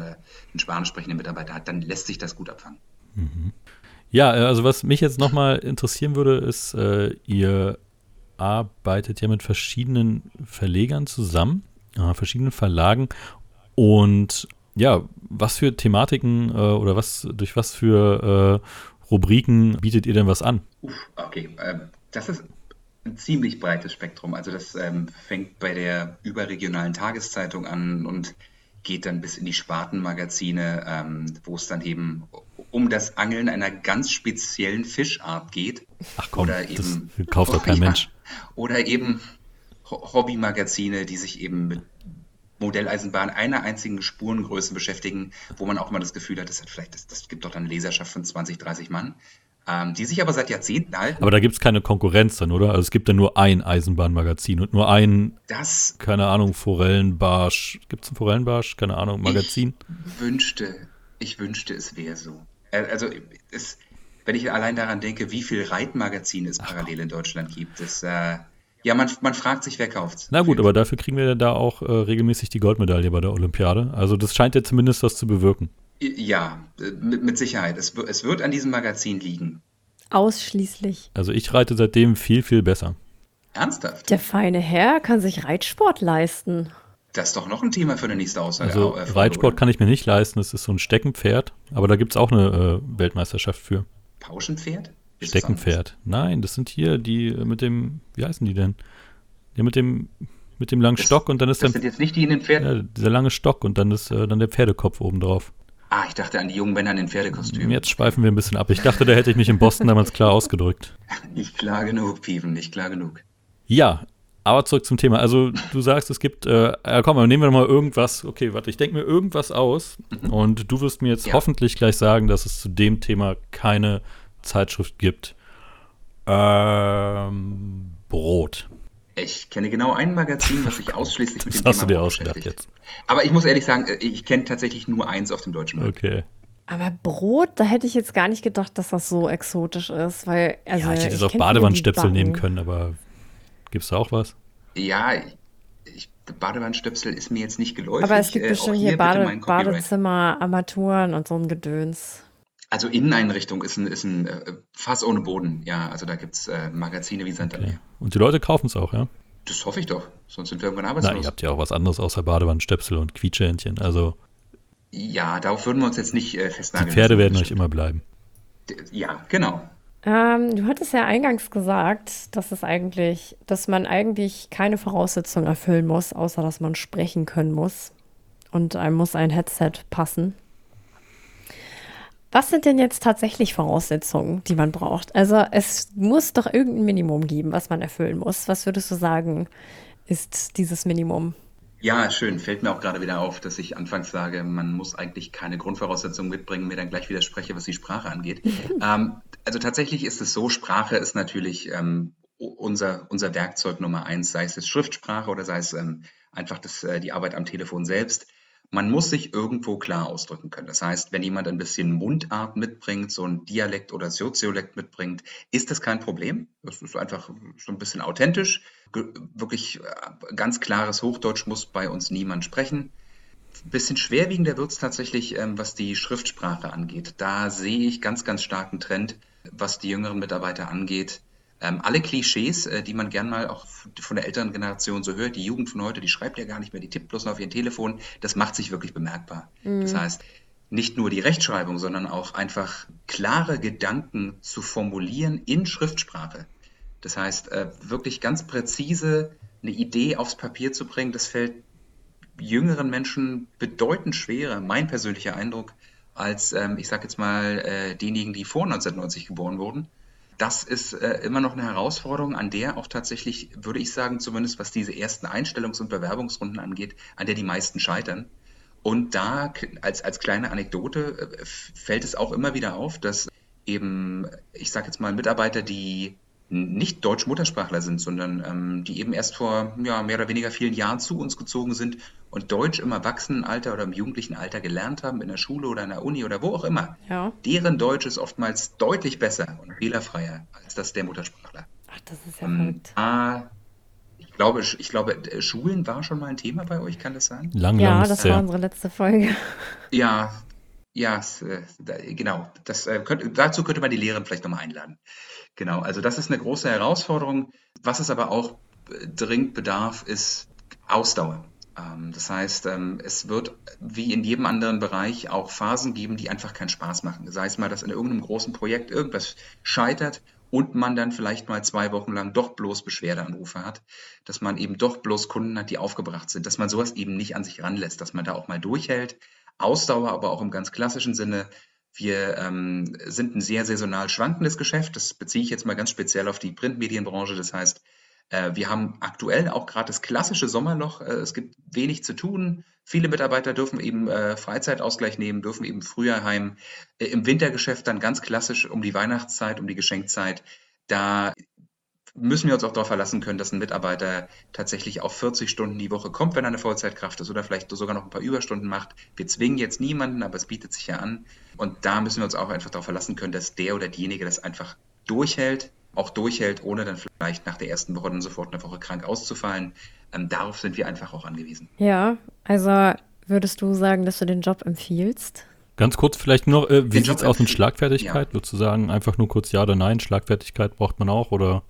Speaker 6: einen Spanisch sprechenden Mitarbeiter hat, dann lässt sich das gut abfangen.
Speaker 1: Mhm. Ja, äh, also was mich jetzt nochmal interessieren würde, ist, äh, ihr arbeitet ja mit verschiedenen Verlegern zusammen, äh, verschiedenen Verlagen und ja, was für Thematiken äh, oder was durch was für äh, Rubriken bietet ihr denn was an?
Speaker 6: Uff, okay, ähm, das ist ein ziemlich breites Spektrum. Also das ähm, fängt bei der überregionalen Tageszeitung an und geht dann bis in die Spartenmagazine, ähm, wo es dann eben um das Angeln einer ganz speziellen Fischart geht.
Speaker 1: Ach komm, oder eben, das kauft doch kein ja, Mensch.
Speaker 6: Oder eben Hobbymagazine, die sich eben mit Modelleisenbahn einer einzigen Spurengröße beschäftigen, wo man auch immer das Gefühl hat, das hat vielleicht, das, das gibt doch eine Leserschaft von 20, 30 Mann, ähm, die sich aber seit Jahrzehnten halten.
Speaker 1: Aber da gibt es keine Konkurrenz dann, oder? Also es gibt ja nur ein Eisenbahnmagazin und nur ein,
Speaker 6: das,
Speaker 1: keine Ahnung, Forellenbarsch. Gibt es ein Forellenbarsch? Keine Ahnung, Magazin?
Speaker 6: Ich wünschte, ich wünschte, es wäre so. Äh, also es, wenn ich allein daran denke, wie viele Reitmagazine es parallel in Deutschland gibt, das äh, ja, man, man fragt sich, wer kauft's.
Speaker 1: Na gut, aber dafür kriegen wir da auch äh, regelmäßig die Goldmedaille bei der Olympiade. Also das scheint ja zumindest was zu bewirken.
Speaker 6: Ja, mit, mit Sicherheit. Es, es wird an diesem Magazin liegen.
Speaker 2: Ausschließlich.
Speaker 1: Also ich reite seitdem viel, viel besser.
Speaker 6: Ernsthaft?
Speaker 2: Der feine Herr kann sich Reitsport leisten.
Speaker 6: Das ist doch noch ein Thema für eine nächste Aussage.
Speaker 1: Also äh, Reitsport oder? kann ich mir nicht leisten. Das ist so ein Steckenpferd. Aber da gibt es auch eine äh, Weltmeisterschaft für.
Speaker 6: Pauschenpferd?
Speaker 1: Steckenpferd. Nein, das sind hier die mit dem, wie heißen die denn? Die mit dem, mit dem langen das, Stock und dann ist
Speaker 6: das
Speaker 1: dann.
Speaker 6: sind jetzt nicht die in den Pferden?
Speaker 1: Ja, dieser lange Stock und dann ist äh, dann der Pferdekopf oben drauf.
Speaker 6: Ah, ich dachte an die jungen Männer in den Pferdekostümen.
Speaker 1: Jetzt schweifen wir ein bisschen ab. Ich dachte, da hätte ich mich in Boston damals klar ausgedrückt.
Speaker 6: Nicht klar genug, Piven, nicht klar genug.
Speaker 1: Ja, aber zurück zum Thema. Also du sagst, es gibt, äh, komm, nehmen wir mal irgendwas. Okay, warte, ich denke mir irgendwas aus mhm. und du wirst mir jetzt ja. hoffentlich gleich sagen, dass es zu dem Thema keine Zeitschrift gibt. Ähm, Brot.
Speaker 6: Ich kenne genau ein Magazin, was sich ausschließlich mit
Speaker 1: dem
Speaker 6: das
Speaker 1: Thema hast du dir ausgedacht jetzt.
Speaker 6: Aber ich muss ehrlich sagen, äh, ich kenne tatsächlich nur eins auf dem deutschen
Speaker 1: Markt. Okay.
Speaker 2: Aber Brot, da hätte ich jetzt gar nicht gedacht, dass das so exotisch ist, weil also
Speaker 1: ja, ich hätte jetzt auch Badewandstöpsel nehmen können, aber gibt es da auch was?
Speaker 6: Ja, ich, Badewandstöpsel ist mir jetzt nicht geläufig.
Speaker 2: Aber es gibt äh, bestimmt hier, hier Bade, Badezimmer, Armaturen und so ein Gedöns.
Speaker 6: Also Inneneinrichtung ist ein, ist ein äh, Fass ohne Boden, ja. Also da gibt es äh, Magazine wie Santa okay.
Speaker 1: Und die Leute kaufen es auch, ja?
Speaker 6: Das hoffe ich doch, sonst sind wir irgendwann arbeitslos.
Speaker 1: Na, ihr habt ja auch was anderes außer Badewannenstöpsel und Quietschehändchen, also...
Speaker 6: Ja, darauf würden wir uns jetzt nicht äh, festnageln.
Speaker 1: Die Pferde werden euch immer bleiben.
Speaker 6: Ja, genau.
Speaker 2: Ähm, du hattest ja eingangs gesagt, dass es eigentlich, dass man eigentlich keine Voraussetzungen erfüllen muss, außer dass man sprechen können muss. Und einem muss ein Headset passen. Was sind denn jetzt tatsächlich Voraussetzungen, die man braucht? Also es muss doch irgendein Minimum geben, was man erfüllen muss. Was würdest du sagen, ist dieses Minimum?
Speaker 6: Ja, schön. Fällt mir auch gerade wieder auf, dass ich anfangs sage, man muss eigentlich keine Grundvoraussetzungen mitbringen, mir dann gleich widerspreche, was die Sprache angeht. ähm, also tatsächlich ist es so, Sprache ist natürlich ähm, unser, unser Werkzeug Nummer eins, sei es jetzt Schriftsprache oder sei es ähm, einfach das, äh, die Arbeit am Telefon selbst man muss sich irgendwo klar ausdrücken können. Das heißt, wenn jemand ein bisschen Mundart mitbringt, so ein Dialekt oder Soziolekt mitbringt, ist das kein Problem. Das ist einfach so ein bisschen authentisch. Wirklich äh, ganz klares Hochdeutsch muss bei uns niemand sprechen. Ein bisschen schwerwiegender wird es tatsächlich, ähm, was die Schriftsprache angeht. Da sehe ich ganz, ganz starken Trend, was die jüngeren Mitarbeiter angeht. Ähm, alle Klischees, äh, die man gern mal auch von der älteren Generation so hört, die Jugend von heute, die schreibt ja gar nicht mehr, die tippt bloß noch auf ihr Telefon, das macht sich wirklich bemerkbar. Mhm. Das heißt, nicht nur die Rechtschreibung, sondern auch einfach klare Gedanken zu formulieren in Schriftsprache. Das heißt, äh, wirklich ganz präzise eine Idee aufs Papier zu bringen, das fällt jüngeren Menschen bedeutend schwerer, mein persönlicher Eindruck, als, ähm, ich sage jetzt mal, äh, diejenigen, die vor 1990 geboren wurden. Das ist äh, immer noch eine Herausforderung, an der auch tatsächlich, würde ich sagen, zumindest was diese ersten Einstellungs- und Bewerbungsrunden angeht, an der die meisten scheitern. Und da als, als kleine Anekdote äh, fällt es auch immer wieder auf, dass eben, ich sage jetzt mal, Mitarbeiter, die nicht Deutsch-Muttersprachler sind, sondern ähm, die eben erst vor ja, mehr oder weniger vielen Jahren zu uns gezogen sind und Deutsch im Erwachsenenalter oder im jugendlichen Alter gelernt haben, in der Schule oder in der Uni oder wo auch immer.
Speaker 2: Ja.
Speaker 6: Deren Deutsch ist oftmals deutlich besser und fehlerfreier als das der Muttersprachler.
Speaker 2: Ach, das ist ja
Speaker 6: Ähm,
Speaker 2: verrückt.
Speaker 6: ah, ich glaube, ich glaube, Schulen war schon mal ein Thema bei euch, kann das sein?
Speaker 1: Lang,
Speaker 2: Ja,
Speaker 1: lang
Speaker 2: das war unsere letzte Folge.
Speaker 6: Ja, ja, äh, da, genau. Das, äh, könnte, dazu könnte man die Lehrerin vielleicht nochmal einladen. Genau, also das ist eine große Herausforderung. Was es aber auch dringend bedarf, ist Ausdauer. Ähm, das heißt, ähm, es wird wie in jedem anderen Bereich auch Phasen geben, die einfach keinen Spaß machen. Sei es mal, dass in irgendeinem großen Projekt irgendwas scheitert und man dann vielleicht mal zwei Wochen lang doch bloß Beschwerdeanrufe hat, dass man eben doch bloß Kunden hat, die aufgebracht sind, dass man sowas eben nicht an sich ranlässt, dass man da auch mal durchhält. Ausdauer, aber auch im ganz klassischen Sinne. Wir ähm, sind ein sehr saisonal schwankendes Geschäft. Das beziehe ich jetzt mal ganz speziell auf die Printmedienbranche. Das heißt, äh, wir haben aktuell auch gerade das klassische Sommerloch. Äh, es gibt wenig zu tun. Viele Mitarbeiter dürfen eben äh, Freizeitausgleich nehmen, dürfen eben früher heim. Äh, Im Wintergeschäft dann ganz klassisch um die Weihnachtszeit, um die Geschenkzeit. Da müssen wir uns auch darauf verlassen können, dass ein Mitarbeiter tatsächlich auf 40 Stunden die Woche kommt, wenn er eine Vollzeitkraft ist oder vielleicht sogar noch ein paar Überstunden macht. Wir zwingen jetzt niemanden, aber es bietet sich ja an. Und da müssen wir uns auch einfach darauf verlassen können, dass der oder diejenige das einfach durchhält, auch durchhält, ohne dann vielleicht nach der ersten Woche dann sofort eine Woche krank auszufallen. Ähm, darauf sind wir einfach auch angewiesen.
Speaker 2: Ja, also würdest du sagen, dass du den Job empfiehlst?
Speaker 1: Ganz kurz vielleicht nur noch, äh, wie sieht es aus mit. Schlagfertigkeit? Würdest du sagen, einfach nur kurz Ja oder Nein? Schlagfertigkeit braucht man auch oder?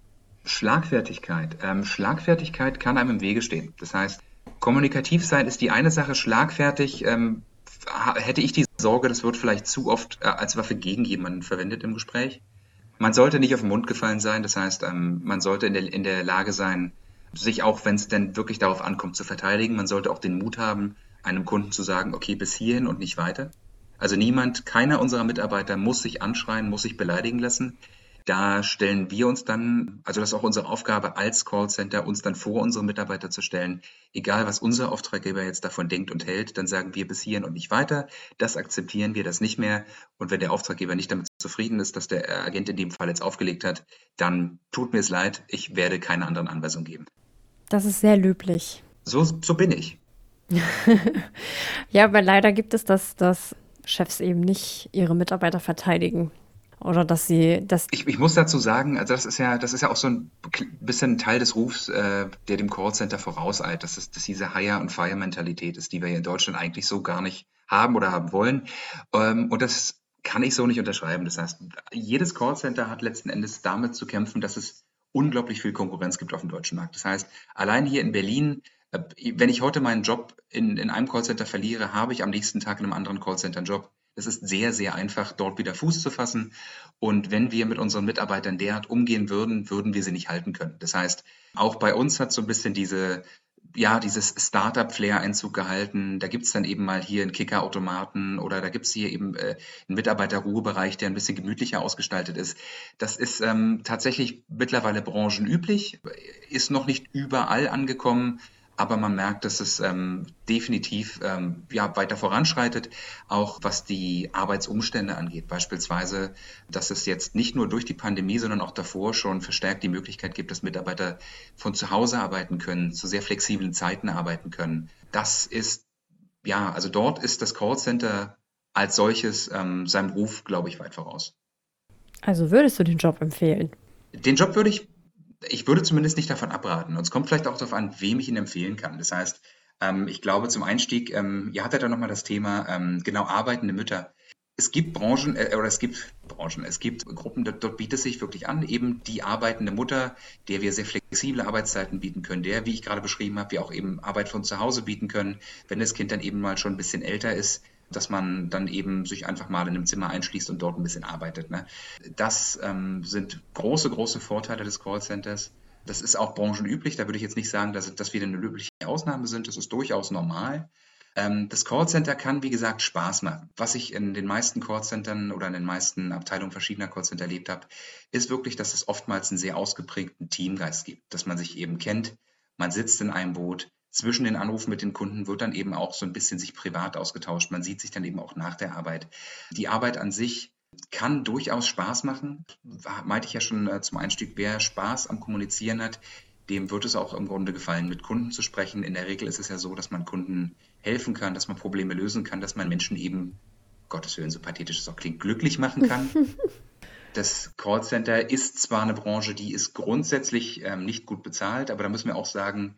Speaker 6: Schlagfertigkeit. Ähm, Schlagfertigkeit kann einem im Wege stehen. Das heißt, kommunikativ sein ist die eine Sache, schlagfertig ähm, hätte ich die Sorge, das wird vielleicht zu oft äh, als Waffe gegen jemanden verwendet im Gespräch. Man sollte nicht auf den Mund gefallen sein, das heißt, ähm, man sollte in der, in der Lage sein, sich auch, wenn es denn wirklich darauf ankommt, zu verteidigen. Man sollte auch den Mut haben, einem Kunden zu sagen, okay, bis hierhin und nicht weiter. Also niemand, keiner unserer Mitarbeiter muss sich anschreien, muss sich beleidigen lassen. Da stellen wir uns dann, also das ist auch unsere Aufgabe als Callcenter, uns dann vor unsere Mitarbeiter zu stellen. Egal, was unser Auftraggeber jetzt davon denkt und hält, dann sagen wir bis hierhin und nicht weiter. Das akzeptieren wir, das nicht mehr. Und wenn der Auftraggeber nicht damit zufrieden ist, dass der Agent in dem Fall jetzt aufgelegt hat, dann tut mir es leid, ich werde keine anderen Anweisungen geben.
Speaker 2: Das ist sehr löblich.
Speaker 6: So, so bin ich.
Speaker 2: Ja, aber leider gibt es das, dass Chefs eben nicht ihre Mitarbeiter verteidigen. Oder dass sie, dass,
Speaker 6: Ich, ich muss dazu sagen, also das ist ja, das ist ja auch so ein bisschen Teil des Rufs, äh, der dem Callcenter vorauseilt, dass es dass diese Hire- und Fire-Mentalität ist, die wir hier in Deutschland eigentlich so gar nicht haben oder haben wollen. Ähm, und das kann ich so nicht unterschreiben. Das heißt, jedes Callcenter hat letzten Endes damit zu kämpfen, dass es unglaublich viel Konkurrenz gibt auf dem deutschen Markt. Das heißt, allein hier in Berlin, äh, wenn ich heute meinen Job in, in einem Callcenter verliere, habe ich am nächsten Tag in einem anderen Callcenter einen Job. Es ist sehr, sehr einfach, dort wieder Fuß zu fassen. Und wenn wir mit unseren Mitarbeitern derart umgehen würden, würden wir sie nicht halten können. Das heißt, auch bei uns hat so ein bisschen diese, ja, dieses Startup-Flair Einzug gehalten. Da gibt's dann eben mal hier einen Kicker-Automaten oder da gibt's hier eben äh, einen Mitarbeiterruhebereich, der ein bisschen gemütlicher ausgestaltet ist. Das ist ähm, tatsächlich mittlerweile branchenüblich, ist noch nicht überall angekommen. Aber man merkt, dass es ähm, definitiv ähm, ja, weiter voranschreitet, auch was die Arbeitsumstände angeht. Beispielsweise, dass es jetzt nicht nur durch die Pandemie, sondern auch davor schon verstärkt die Möglichkeit gibt, dass Mitarbeiter von zu Hause arbeiten können, zu sehr flexiblen Zeiten arbeiten können. Das ist, ja, also dort ist das Callcenter als solches ähm, seinem Ruf, glaube ich, weit voraus.
Speaker 2: also würdest du den Job empfehlen?
Speaker 6: Den Job würde ich, ich würde zumindest nicht davon abraten. Und es kommt vielleicht auch darauf an, wem ich ihn empfehlen kann. Das heißt, ähm, ich glaube zum Einstieg, ähm, ihr hattet da nochmal das Thema, ähm, genau, arbeitende Mütter. Es gibt Branchen, äh, oder es gibt Branchen, es gibt Gruppen, dort, dort bietet es sich wirklich an, eben die arbeitende Mutter, der wir sehr flexible Arbeitszeiten bieten können, der, wie ich gerade beschrieben habe, wir auch eben Arbeit von zu Hause bieten können, wenn das Kind dann eben mal schon ein bisschen älter ist, dass man dann eben sich einfach mal in einem Zimmer einschließt und dort ein bisschen arbeitet. Ne? Das ähm, sind große, große Vorteile des Callcenters. Das ist auch branchenüblich. Da würde ich jetzt nicht sagen, dass, dass wir eine löbliche Ausnahme sind. Das ist durchaus normal. Ähm, das Callcenter kann, wie gesagt, Spaß machen. Was ich in den meisten Callcentern oder in den meisten Abteilungen verschiedener Callcenter erlebt habe, ist wirklich, dass es oftmals einen sehr ausgeprägten Teamgeist gibt, dass man sich eben kennt, man sitzt in einem Boot, zwischen den Anrufen mit den Kunden wird dann eben auch so ein bisschen sich privat ausgetauscht. Man sieht sich dann eben auch nach der Arbeit. Die Arbeit an sich kann durchaus Spaß machen. Meinte ich ja schon äh, zum Einstieg, wer Spaß am Kommunizieren hat, dem wird es auch im Grunde gefallen, mit Kunden zu sprechen. In der Regel ist es ja so, dass man Kunden helfen kann, dass man Probleme lösen kann, dass man Menschen eben, Gottes Willen, so pathetisch es auch klingt, glücklich machen kann. Das Callcenter ist zwar eine Branche, die ist grundsätzlich ähm, nicht gut bezahlt, aber da müssen wir auch sagen,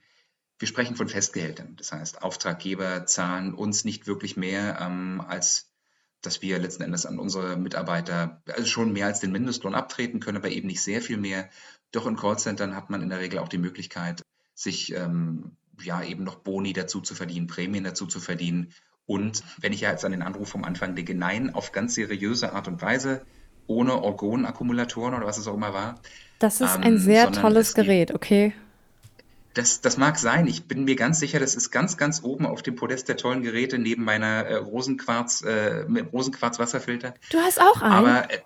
Speaker 6: wir sprechen von Festgehältern. Das heißt, Auftraggeber zahlen uns nicht wirklich mehr, ähm, als dass wir letzten Endes an unsere Mitarbeiter also schon mehr als den Mindestlohn abtreten können, aber eben nicht sehr viel mehr. Doch in Callcentern hat man in der Regel auch die Möglichkeit, sich ähm, ja eben noch Boni dazu zu verdienen, Prämien dazu zu verdienen. Und wenn ich ja jetzt an den Anruf vom Anfang denke, nein, auf ganz seriöse Art und Weise, ohne Orgonakkumulatoren oder was es auch immer war.
Speaker 2: Das ist ähm, ein sehr tolles Gerät, okay?
Speaker 6: Das, das mag sein. Ich bin mir ganz sicher, das ist ganz, ganz oben auf dem Podest der tollen Geräte neben meiner äh, Rosenquarz, äh, Rosenquarz-Wasserfilter.
Speaker 2: Du hast auch einen.
Speaker 6: Aber äh,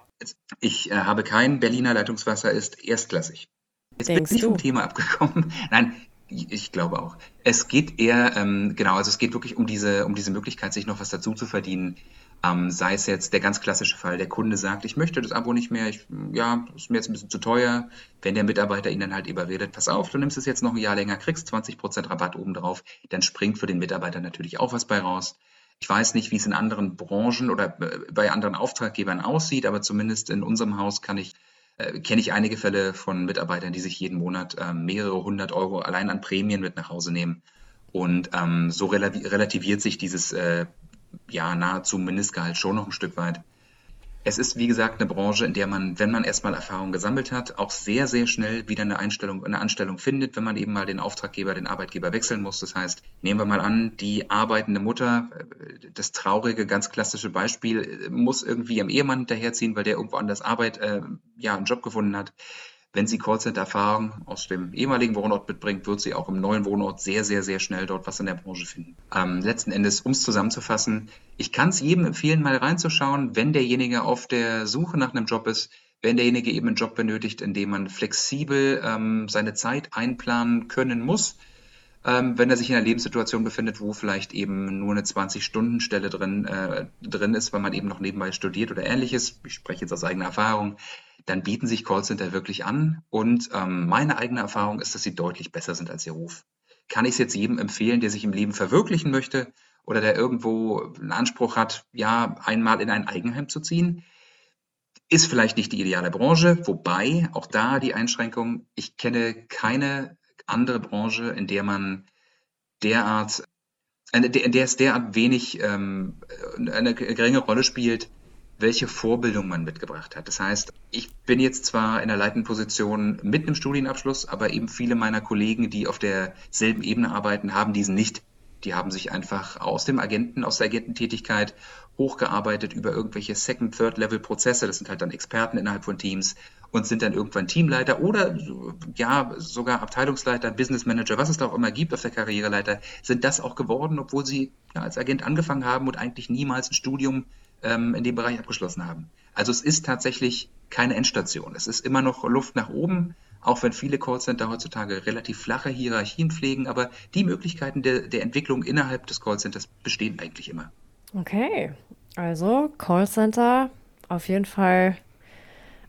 Speaker 6: ich äh, habe keinen Berliner Leitungswasser, ist erstklassig. Jetzt Denkst bin ich vom Thema abgekommen. Nein, ich glaube auch. Es geht eher, ähm, genau, also es geht wirklich um diese, um diese Möglichkeit, sich noch was dazu zu verdienen. Ähm, sei es jetzt der ganz klassische Fall, der Kunde sagt, ich möchte das Abo nicht mehr, ich, ja, ist mir jetzt ein bisschen zu teuer. Wenn der Mitarbeiter ihn dann halt überredet, pass auf, du nimmst es jetzt noch ein Jahr länger, kriegst 20% Rabatt obendrauf, dann springt für den Mitarbeiter natürlich auch was bei raus. Ich weiß nicht, wie es in anderen Branchen oder äh, bei anderen Auftraggebern aussieht, aber zumindest in unserem Haus kann ich äh, kenne ich einige Fälle von Mitarbeitern, die sich jeden Monat äh, mehrere hundert Euro allein an Prämien mit nach Hause nehmen. Und ähm, so relativiert sich dieses äh, ja nahezu Mindestgehalt schon noch ein Stück weit. Es ist, wie gesagt, eine Branche, in der man, wenn man erstmal Erfahrung gesammelt hat, auch sehr, sehr schnell wieder eine Einstellung, eine Anstellung findet, wenn man eben mal den Auftraggeber, den Arbeitgeber wechseln muss. Das heißt, nehmen wir mal an, die arbeitende Mutter, das traurige, ganz klassische Beispiel, muss irgendwie ihrem Ehemann hinterherziehen, weil der irgendwo anders Arbeit, äh, ja, einen Job gefunden hat. Wenn sie Callcenter-Erfahrung aus dem ehemaligen Wohnort mitbringt, wird sie auch im neuen Wohnort sehr, sehr, sehr schnell dort was in der Branche finden. Ähm, letzten Endes, um es zusammenzufassen, ich kann es jedem empfehlen, mal reinzuschauen, wenn derjenige auf der Suche nach einem Job ist, wenn derjenige eben einen Job benötigt, in dem man flexibel ähm, seine Zeit einplanen können muss, ähm, wenn er sich in einer Lebenssituation befindet, wo vielleicht eben nur eine 20-Stunden-Stelle drin, äh, drin ist, weil man eben noch nebenbei studiert oder ähnliches. Ich spreche jetzt aus eigener Erfahrung dann bieten sich Callcenter wirklich an. Und ähm, meine eigene Erfahrung ist, dass sie deutlich besser sind als ihr Ruf. Kann ich es jetzt jedem empfehlen, der sich im Leben verwirklichen möchte oder der irgendwo einen Anspruch hat, ja, einmal in ein Eigenheim zu ziehen? Ist vielleicht nicht die ideale Branche, wobei auch da die Einschränkung, ich kenne keine andere Branche, in der man derart, in der es derart wenig ähm, eine geringe Rolle spielt, welche Vorbildung man mitgebracht hat. Das heißt, ich bin jetzt zwar in der leitenden Position mit einem Studienabschluss, aber eben viele meiner Kollegen, die auf derselben Ebene arbeiten, haben diesen nicht. Die haben sich einfach aus dem Agenten, aus der Agententätigkeit hochgearbeitet über irgendwelche Second, Third Level Prozesse. Das sind halt dann Experten innerhalb von Teams und sind dann irgendwann Teamleiter oder ja sogar Abteilungsleiter, Business Manager, was es da auch immer gibt auf der Karriereleiter, sind das auch geworden, obwohl sie ja, als Agent angefangen haben und eigentlich niemals ein Studium ähm, in dem Bereich abgeschlossen haben. Also es ist tatsächlich keine Endstation. Es ist immer noch Luft nach oben, auch wenn viele Callcenter heutzutage relativ flache Hierarchien pflegen, aber die Möglichkeiten der, der Entwicklung innerhalb des Callcenters bestehen eigentlich immer.
Speaker 2: Okay, also Callcenter auf jeden Fall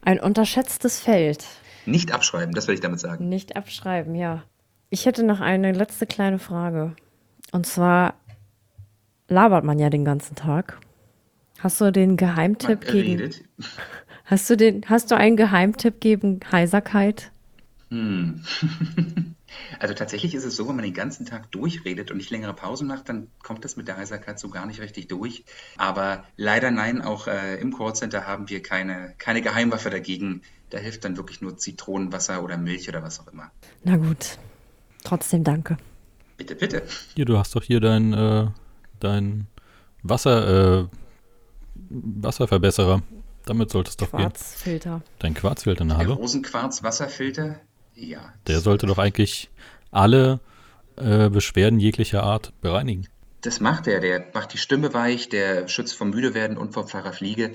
Speaker 2: ein unterschätztes Feld.
Speaker 6: Nicht abschreiben, das will ich damit sagen.
Speaker 2: Nicht abschreiben, ja. Ich hätte noch eine letzte kleine Frage. Und zwar labert man ja den ganzen Tag. Hast du den Geheimtipp gegen. Hast du den, hast du einen Geheimtipp gegen Heiserkeit?
Speaker 6: Hm. Also tatsächlich ist es so, wenn man den ganzen Tag durchredet und nicht längere Pausen macht, dann kommt das mit der Heiserkeit so gar nicht richtig durch. Aber leider nein, auch äh, im Callcenter haben wir keine, keine Geheimwaffe dagegen. Da hilft dann wirklich nur Zitronenwasser oder Milch oder was auch immer.
Speaker 2: Na gut, trotzdem danke.
Speaker 6: Bitte, bitte.
Speaker 1: Hier, du hast doch hier dein, äh, dein Wasser, äh, Wasserverbesserer. Damit sollte es doch
Speaker 2: Quarzfilter.
Speaker 1: gehen. Dein Quarzfilter, na hallo?
Speaker 6: Rosenquarz-Wasserfilter. Ja.
Speaker 1: Der sollte doch eigentlich alle äh, Beschwerden jeglicher Art bereinigen.
Speaker 6: Das macht er. Der macht die Stimme weich, der schützt vom Müdewerden und vom Pfarrer Fliege.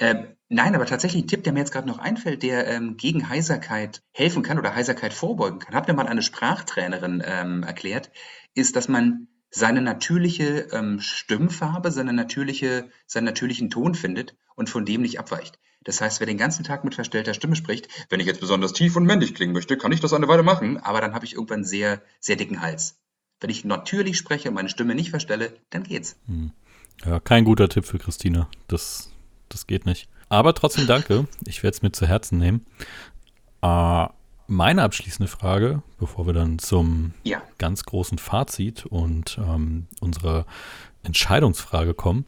Speaker 6: Ähm, nein, aber tatsächlich ein Tipp, der mir jetzt gerade noch einfällt, der ähm, gegen Heiserkeit helfen kann oder Heiserkeit vorbeugen kann, hat mir mal eine Sprachtrainerin ähm, erklärt, ist, dass man seine natürliche ähm, Stimmfarbe, seine natürliche, seinen natürlichen Ton findet und von dem nicht abweicht. Das heißt, wer den ganzen Tag mit verstellter Stimme spricht, wenn ich jetzt besonders tief und männlich klingen möchte, kann ich das eine Weile machen, aber dann habe ich irgendwann sehr, sehr dicken Hals. Wenn ich natürlich spreche und meine Stimme nicht verstelle, dann geht's.
Speaker 1: Hm. Ja, kein guter Tipp für Christina. Das, das geht nicht. Aber trotzdem danke. Ich werde es mir zu Herzen nehmen. Äh, meine abschließende Frage, bevor wir dann zum
Speaker 6: Ja.
Speaker 1: ganz großen Fazit und ähm, unserer Entscheidungsfrage kommen,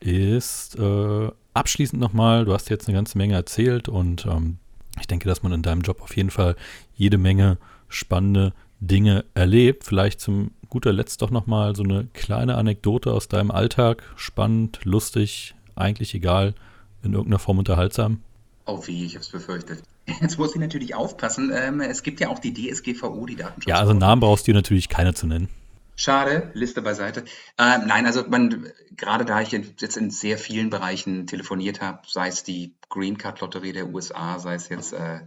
Speaker 1: ist äh, abschließend nochmal, du hast jetzt eine ganze Menge erzählt und ähm, ich denke, dass man in deinem Job auf jeden Fall jede Menge spannende Dinge erlebt. Vielleicht zum guter Letzt doch nochmal so eine kleine Anekdote aus deinem Alltag. Spannend, lustig, eigentlich egal, in irgendeiner Form unterhaltsam.
Speaker 6: Oh wie, ich habe es befürchtet. Jetzt muss ich natürlich aufpassen. Ähm, es gibt ja auch die DSGVO, die Datenschutz.
Speaker 1: Ja, also Namen brauchst du dir natürlich keiner zu nennen.
Speaker 6: Schade, Liste beiseite. Ähm, nein, also man, gerade da ich jetzt in sehr vielen Bereichen telefoniert habe, sei es die Green Card Lotterie der USA, sei es jetzt äh,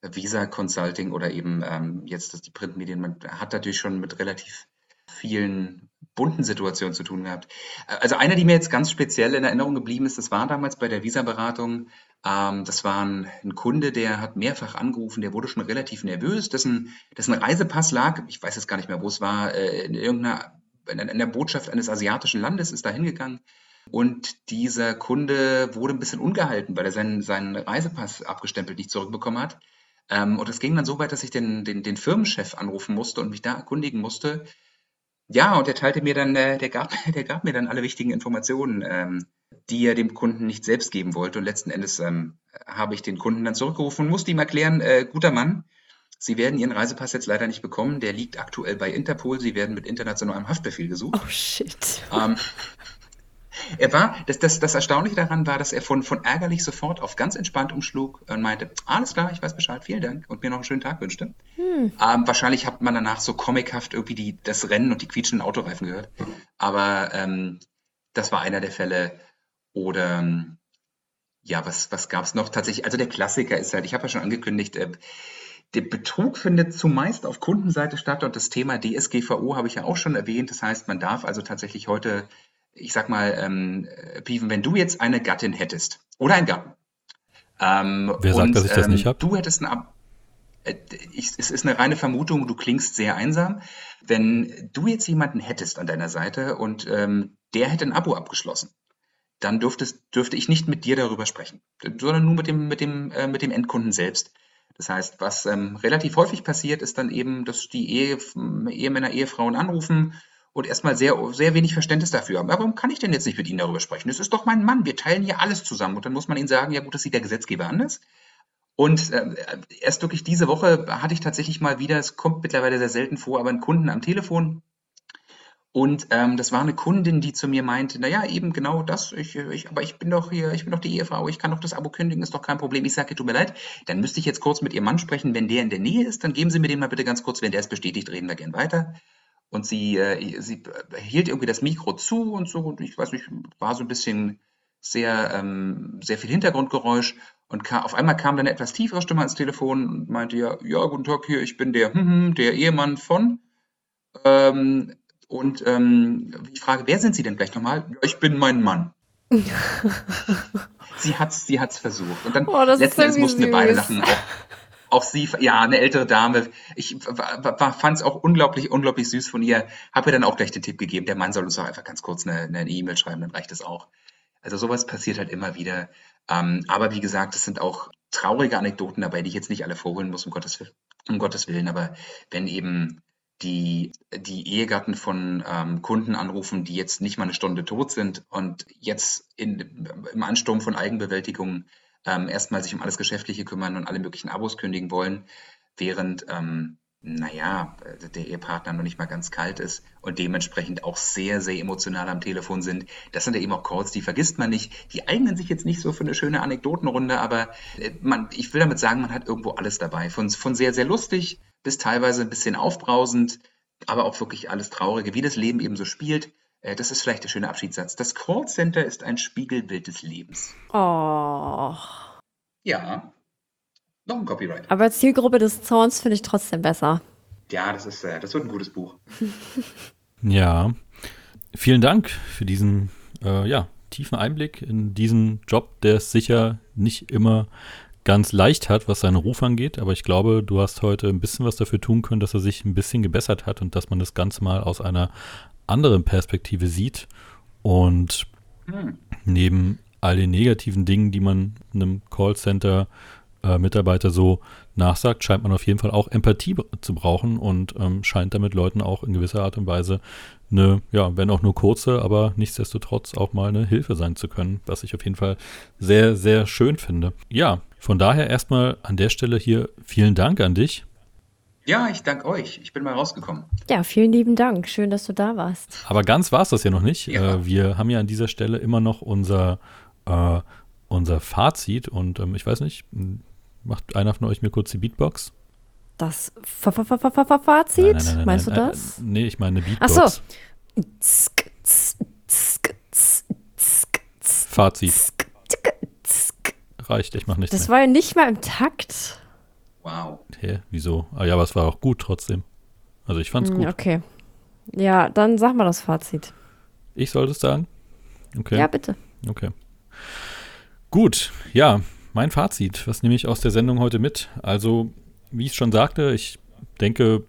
Speaker 6: Visa Consulting oder eben ähm, jetzt das, die Printmedien, man hat natürlich schon mit relativ vielen bunten Situationen zu tun gehabt. Äh, Also eine, die mir jetzt ganz speziell in Erinnerung geblieben ist, das war damals bei der Visa-Beratung. Ähm, das war ein, ein Kunde, der hat mehrfach angerufen, der wurde schon relativ nervös, dessen, dessen Reisepass lag, ich weiß jetzt gar nicht mehr, wo es war, äh, in irgendeiner, in, in der Botschaft eines asiatischen Landes, ist da hingegangen. Und dieser Kunde wurde ein bisschen ungehalten, weil er seinen, seinen Reisepass abgestempelt nicht zurückbekommen hat. Ähm, und es ging dann so weit, dass ich den, den, den Firmenchef anrufen musste und mich da erkundigen musste. Ja, und er teilte mir dann, äh, der gab, der gab mir dann alle wichtigen Informationen, ähm, die er dem Kunden nicht selbst geben wollte. Und letzten Endes ähm, habe ich den Kunden dann zurückgerufen und musste ihm erklären, äh, guter Mann, Sie werden Ihren Reisepass jetzt leider nicht bekommen. Der liegt aktuell bei Interpol. Sie werden mit internationalem Haftbefehl gesucht.
Speaker 2: Oh shit.
Speaker 6: Ähm, er war, das, das, das Erstaunliche daran war, dass er von, von ärgerlich sofort auf ganz entspannt umschlug und meinte, alles klar, ich weiß Bescheid, vielen Dank und mir noch einen schönen Tag wünschte. Ähm, wahrscheinlich hat man danach so comichaft irgendwie die, das Rennen und die quietschenden Autoreifen gehört. Aber ähm, das war einer der Fälle. Oder ähm, ja, was, was gab es noch? Tatsächlich, also der Klassiker ist halt, ich habe ja schon angekündigt, äh, der Betrug findet zumeist auf Kundenseite statt und das Thema DSGVO habe ich ja auch schon erwähnt. Das heißt, man darf also tatsächlich heute, ich sag mal, ähm, äh, Piven, wenn du jetzt eine Gattin hättest oder einen Gatten, ähm,
Speaker 1: Wer sagt,
Speaker 6: und,
Speaker 1: dass ich das
Speaker 6: ähm,
Speaker 1: nicht hab?
Speaker 6: Du hättest ein Ab äh, ich, es ist eine reine Vermutung, du klingst sehr einsam. Wenn du jetzt jemanden hättest an deiner Seite und ähm, der hätte ein Abo abgeschlossen, dann dürftest, dürfte ich nicht mit dir darüber sprechen, sondern nur mit dem, mit dem, äh, mit dem Endkunden selbst. Das heißt, was ähm, relativ häufig passiert, ist dann eben, dass die Ehe, Ehemänner, Ehefrauen anrufen und erstmal sehr, sehr wenig Verständnis dafür haben. Warum kann ich denn jetzt nicht mit Ihnen darüber sprechen? Das ist doch mein Mann, wir teilen hier alles zusammen. Und dann muss man Ihnen sagen, ja gut, das sieht der Gesetzgeber anders. Und äh, erst wirklich diese Woche hatte ich tatsächlich mal wieder, es kommt mittlerweile sehr selten vor, aber einen Kunden am Telefon. Und ähm, das war eine Kundin, die zu mir meinte, naja, eben genau das, ich, ich, aber ich bin doch hier, ich bin doch die Ehefrau, ich kann doch das Abo kündigen, ist doch kein Problem. Ich sage, tut mir leid, dann müsste ich jetzt kurz mit Ihrem Mann sprechen, wenn der in der Nähe ist, dann geben Sie mir den mal bitte ganz kurz, wenn der es bestätigt, reden wir gern weiter. Und sie, äh, sie hielt irgendwie das Mikro zu und so, und ich weiß nicht, war so ein bisschen sehr, ähm, sehr viel Hintergrundgeräusch. Und ka auf einmal kam dann eine etwas tiefere Stimme ans Telefon und meinte, ja, ja, guten Tag hier, ich bin der, hm, hm, der Ehemann von. Ähm, und ähm, ich frage, wer sind Sie denn gleich nochmal? Ja, ich bin mein Mann. sie hat's, sie hat's versucht. Und dann
Speaker 2: Oh,
Speaker 6: letzten Endes mussten wir beide lachen. Auch, auch sie, ja, eine ältere Dame. Ich fand es auch unglaublich, unglaublich süß von ihr. Habe ihr dann auch gleich den Tipp gegeben, der Mann soll uns doch einfach ganz kurz eine E-Mail schreiben, dann reicht es auch. Also sowas passiert halt immer wieder. Ähm, aber wie gesagt, es sind auch traurige Anekdoten dabei, die ich jetzt nicht alle vorholen muss, um Gottes Willen. Um Gottes Willen. Aber wenn eben die, die Ehegatten von ähm, Kunden anrufen, die jetzt nicht mal eine Stunde tot sind und jetzt in, im Ansturm von Eigenbewältigung ähm, erstmal sich um alles Geschäftliche kümmern und alle möglichen Abos kündigen wollen, während ähm, naja, der Ehepartner noch nicht mal ganz kalt ist und dementsprechend auch sehr, sehr emotional am Telefon sind. Das sind ja eben auch Calls, die vergisst man nicht. Die eignen sich jetzt nicht so für eine schöne Anekdotenrunde, aber äh, man, ich will damit sagen, man hat irgendwo alles dabei. Von, von sehr, sehr lustig bis teilweise ein bisschen aufbrausend, aber auch wirklich alles Traurige, wie das Leben eben so spielt. Äh, das ist vielleicht der schöne Abschiedssatz. Das Callcenter ist ein Spiegelbild des Lebens.
Speaker 2: Oh.
Speaker 6: Ja, noch ein Copyright.
Speaker 2: Aber Zielgruppe des Zorns finde ich trotzdem besser.
Speaker 6: Ja, das ist, äh, das wird ein gutes Buch.
Speaker 1: Ja, vielen Dank für diesen, äh, ja, tiefen Einblick in diesen Job, der es sicher nicht immer ganz leicht hat, was seinen Ruf angeht. Aber ich glaube, du hast heute ein bisschen was dafür tun können, dass er sich ein bisschen gebessert hat und dass man das Ganze mal aus einer anderen Perspektive sieht. Und
Speaker 6: Hm.
Speaker 1: neben all den negativen Dingen, die man einem Callcenter-Mitarbeiter so nachsagt, scheint man auf jeden Fall auch Empathie zu brauchen und ähm, scheint damit Leuten auch in gewisser Art und Weise eine, ja, wenn auch nur kurze, aber nichtsdestotrotz auch mal eine Hilfe sein zu können, was ich auf jeden Fall sehr, sehr schön finde. Ja, von daher erstmal an der Stelle hier vielen Dank an dich.
Speaker 6: Ja, ich danke euch. Ich bin mal rausgekommen.
Speaker 2: Ja, vielen lieben Dank. Schön, dass du da warst.
Speaker 1: Aber ganz war es das ja noch nicht.
Speaker 6: Ja.
Speaker 1: Äh, wir haben ja an dieser Stelle immer noch unser, äh, unser Fazit und ähm, ich weiß nicht, macht einer von euch mir kurz die Beatbox?
Speaker 2: Das Fa- Fa- Fa- Fa- Fa- Fa- Fazit? Meinst
Speaker 1: nein,
Speaker 2: du
Speaker 1: äh,
Speaker 2: das?
Speaker 1: Äh, nee, ich meine
Speaker 2: Ach
Speaker 1: Beatbox.
Speaker 2: so. Zsk, zsk,
Speaker 1: Fazit. Reicht, ich mach nichts
Speaker 2: Das
Speaker 1: mehr.
Speaker 2: war ja nicht mal im Takt.
Speaker 6: Wow.
Speaker 1: Hä, wieso? Ah ja, aber es war auch gut trotzdem. Also ich fand's
Speaker 2: Hm,
Speaker 1: gut.
Speaker 2: Okay. Ja, dann sag mal das Fazit.
Speaker 1: Ich sollte es sagen? Okay.
Speaker 2: Ja, bitte.
Speaker 1: Okay. Gut, ja, mein Fazit. Was nehme ich aus der Sendung heute mit? Also, wie ich schon sagte, ich denke,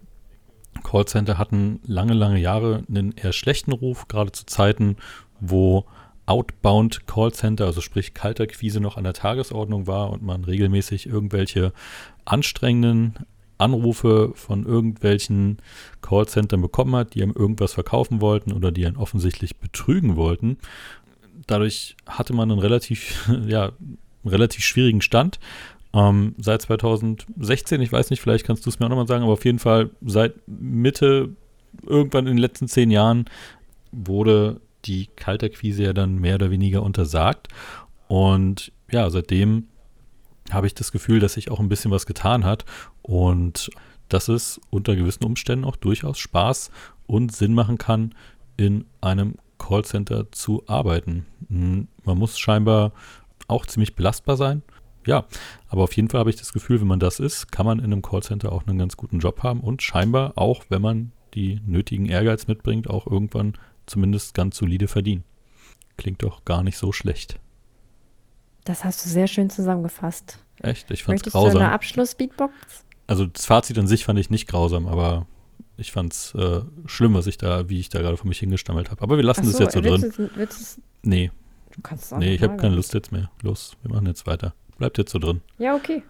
Speaker 1: Callcenter hatten lange, lange Jahre einen eher schlechten Ruf, gerade zu Zeiten, wo Outbound Callcenter, also sprich Kalterquise, noch an der Tagesordnung war und man regelmäßig irgendwelche anstrengenden Anrufe von irgendwelchen Callcentern bekommen hat, die einem irgendwas verkaufen wollten oder die einen offensichtlich betrügen wollten. Dadurch hatte man einen relativ, ja, relativ schwierigen Stand. Ähm, seit 2016, ich weiß nicht, vielleicht kannst du es mir auch nochmal sagen, aber auf jeden Fall seit Mitte, irgendwann in den letzten zehn Jahren, wurde die Kalterquise ja dann mehr oder weniger untersagt. Und ja, seitdem habe ich das Gefühl, dass sich auch ein bisschen was getan hat und dass es unter gewissen Umständen auch durchaus Spaß und Sinn machen kann, in einem Callcenter zu arbeiten. Hm, Man muss scheinbar auch ziemlich belastbar sein. Ja, aber auf jeden Fall habe ich das Gefühl, wenn man das ist, kann man in einem Callcenter auch einen ganz guten Job haben und scheinbar auch, wenn man die nötigen Ehrgeiz mitbringt, auch irgendwann zumindest ganz solide verdienen. Klingt doch gar nicht so schlecht.
Speaker 2: Das hast du sehr schön zusammengefasst.
Speaker 1: Echt? Ich fand's
Speaker 2: Möchtest du eine
Speaker 1: grausam.
Speaker 2: Abschluss-Beatbox?
Speaker 1: Also das Fazit an sich fand ich nicht grausam, aber ich fand's äh, schlimm, was ich da, wie ich da gerade vor mich hingestammelt habe. Aber wir lassen
Speaker 2: Ach
Speaker 1: das jetzt so drin.
Speaker 2: du- willst
Speaker 1: Nee,
Speaker 2: du kannst auch
Speaker 1: nee, ich habe keine
Speaker 2: sagen.
Speaker 1: Lust jetzt mehr. Los, wir machen jetzt weiter. Bleibt jetzt so drin.
Speaker 2: Ja, okay.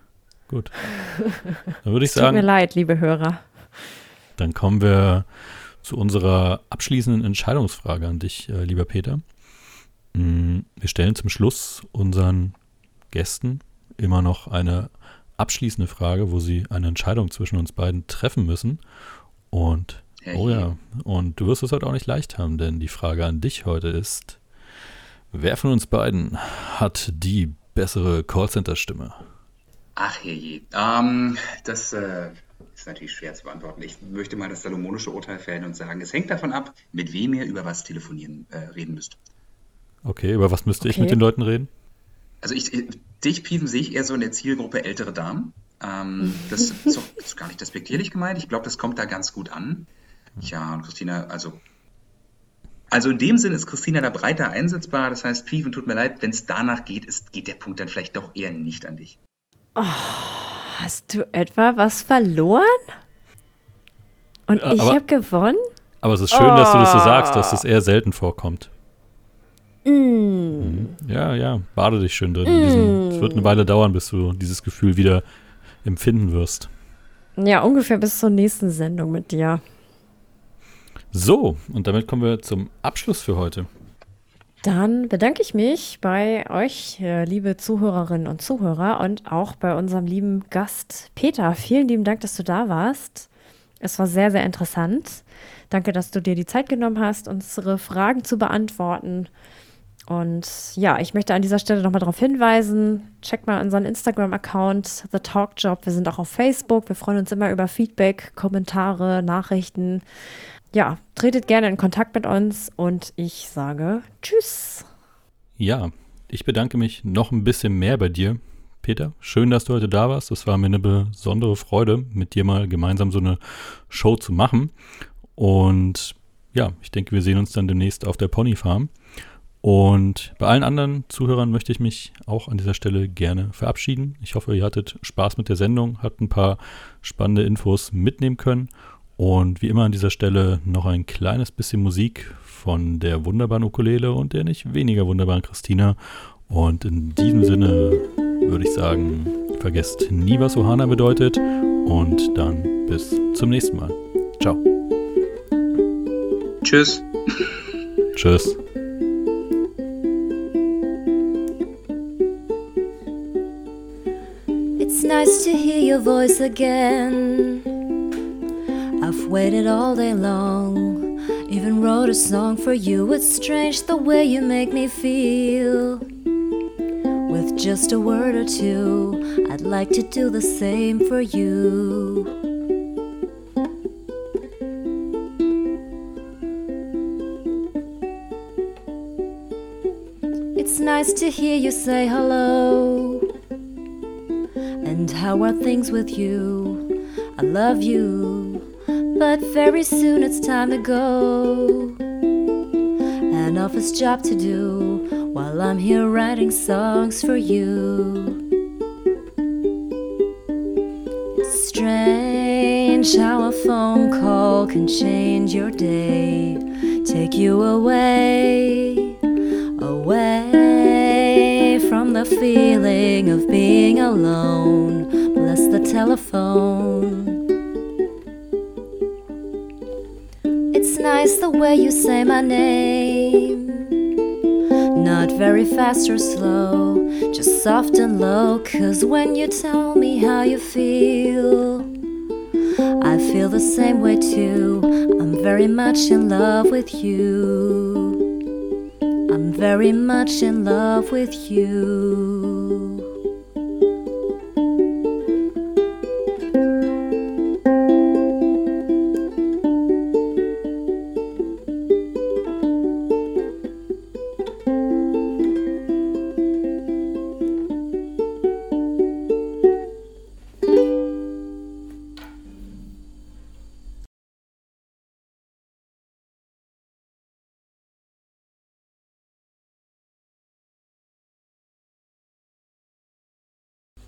Speaker 1: Gut. Dann würde ich
Speaker 2: Tut mir
Speaker 1: sagen,
Speaker 2: leid, liebe Hörer.
Speaker 1: dann kommen wir zu unserer abschließenden Entscheidungsfrage an dich, äh, lieber Peter. Mm, Wir stellen zum Schluss unseren Gästen immer noch eine abschließende Frage, wo sie eine Entscheidung zwischen uns beiden treffen müssen. Und Oh
Speaker 6: Herrje.
Speaker 1: ja, und du wirst es heute auch nicht leicht haben, denn die Frage an dich heute ist, wer von uns beiden hat die bessere Callcenter-Stimme?
Speaker 6: Ach herrje. Ähm, das äh, ist natürlich schwer zu beantworten. Ich möchte mal das salomonische Urteil fällen und sagen, es hängt davon ab, mit wem ihr über was telefonieren äh, reden müsst.
Speaker 1: Okay, über was müsste ich
Speaker 2: Okay.
Speaker 1: mit den Leuten reden?
Speaker 6: Also ich, äh, dich, Pieven, sehe ich eher so in der Zielgruppe ältere Damen. Ähm, das ist, auch, ist gar nicht despektierlich gemeint. Ich glaube, das kommt da ganz gut an. Ja, und Christina, also also in dem Sinn ist Christina da breiter einsetzbar. Das heißt, Pieven, tut mir leid, wenn es danach geht, ist, geht der Punkt dann vielleicht doch eher nicht an dich.
Speaker 2: Hast du etwa was verloren? Und ich habe gewonnen?
Speaker 1: Aber es ist schön, dass du das so
Speaker 2: Oh.
Speaker 1: sagst, dass das eher selten vorkommt. Mhm. Ja, ja, bade dich schön drin. in Diesen, es wird eine Weile dauern, bis du dieses Gefühl wieder empfinden wirst.
Speaker 2: Ja, ungefähr bis zur nächsten Sendung mit dir.
Speaker 1: So, und damit kommen wir zum Abschluss für heute.
Speaker 2: Dann bedanke ich mich bei euch, äh, liebe Zuhörerinnen und Zuhörer, und auch bei unserem lieben Gast Peter. Vielen lieben Dank, dass du da warst. Es war sehr, sehr interessant. Danke, dass du dir die Zeit genommen hast, unsere Fragen zu beantworten. Und ja, ich möchte an dieser Stelle nochmal darauf hinweisen, check mal unseren Instagram-Account, The Talk Job. Wir sind auch auf Facebook. Wir freuen uns immer über Feedback, Kommentare, Nachrichten. Ja, tretet gerne in Kontakt mit uns und ich sage Tschüss.
Speaker 1: Ja, ich bedanke mich noch ein bisschen mehr bei dir, Peter. Schön, dass du heute da warst. Es war mir eine besondere Freude, mit dir mal gemeinsam so eine Show zu machen. Und ja, ich denke, wir sehen uns dann demnächst auf der Pony Farm. Und bei allen anderen Zuhörern möchte ich mich auch an dieser Stelle gerne verabschieden. Ich hoffe, ihr hattet Spaß mit der Sendung, habt ein paar spannende Infos mitnehmen können. Und wie immer an dieser Stelle noch ein kleines bisschen Musik von der wunderbaren Ukulele und der nicht weniger wunderbaren Christina. Und in diesem Sinne würde ich sagen, vergesst nie, was Ohana bedeutet. Und dann bis zum nächsten Mal. Ciao.
Speaker 6: Tschüss.
Speaker 1: Tschüss.
Speaker 7: It's nice to hear your voice again. I've waited all day long, even wrote a song for you. It's strange the way you make me feel. With just a word or two, I'd like to do the same for you. It's nice to hear you say hello. And how are things with you? I love you, but very soon it's time to go. An office job to do while I'm here writing songs for you. It's strange how a phone call can change your day, take you away, away from the feeling of being alone. Bless the telephone. The way you say my name. Not very fast or slow, just soft and low. Cause when you tell me how you feel, I feel the same way too. I'm very much in love with you. I'm very much in love with you.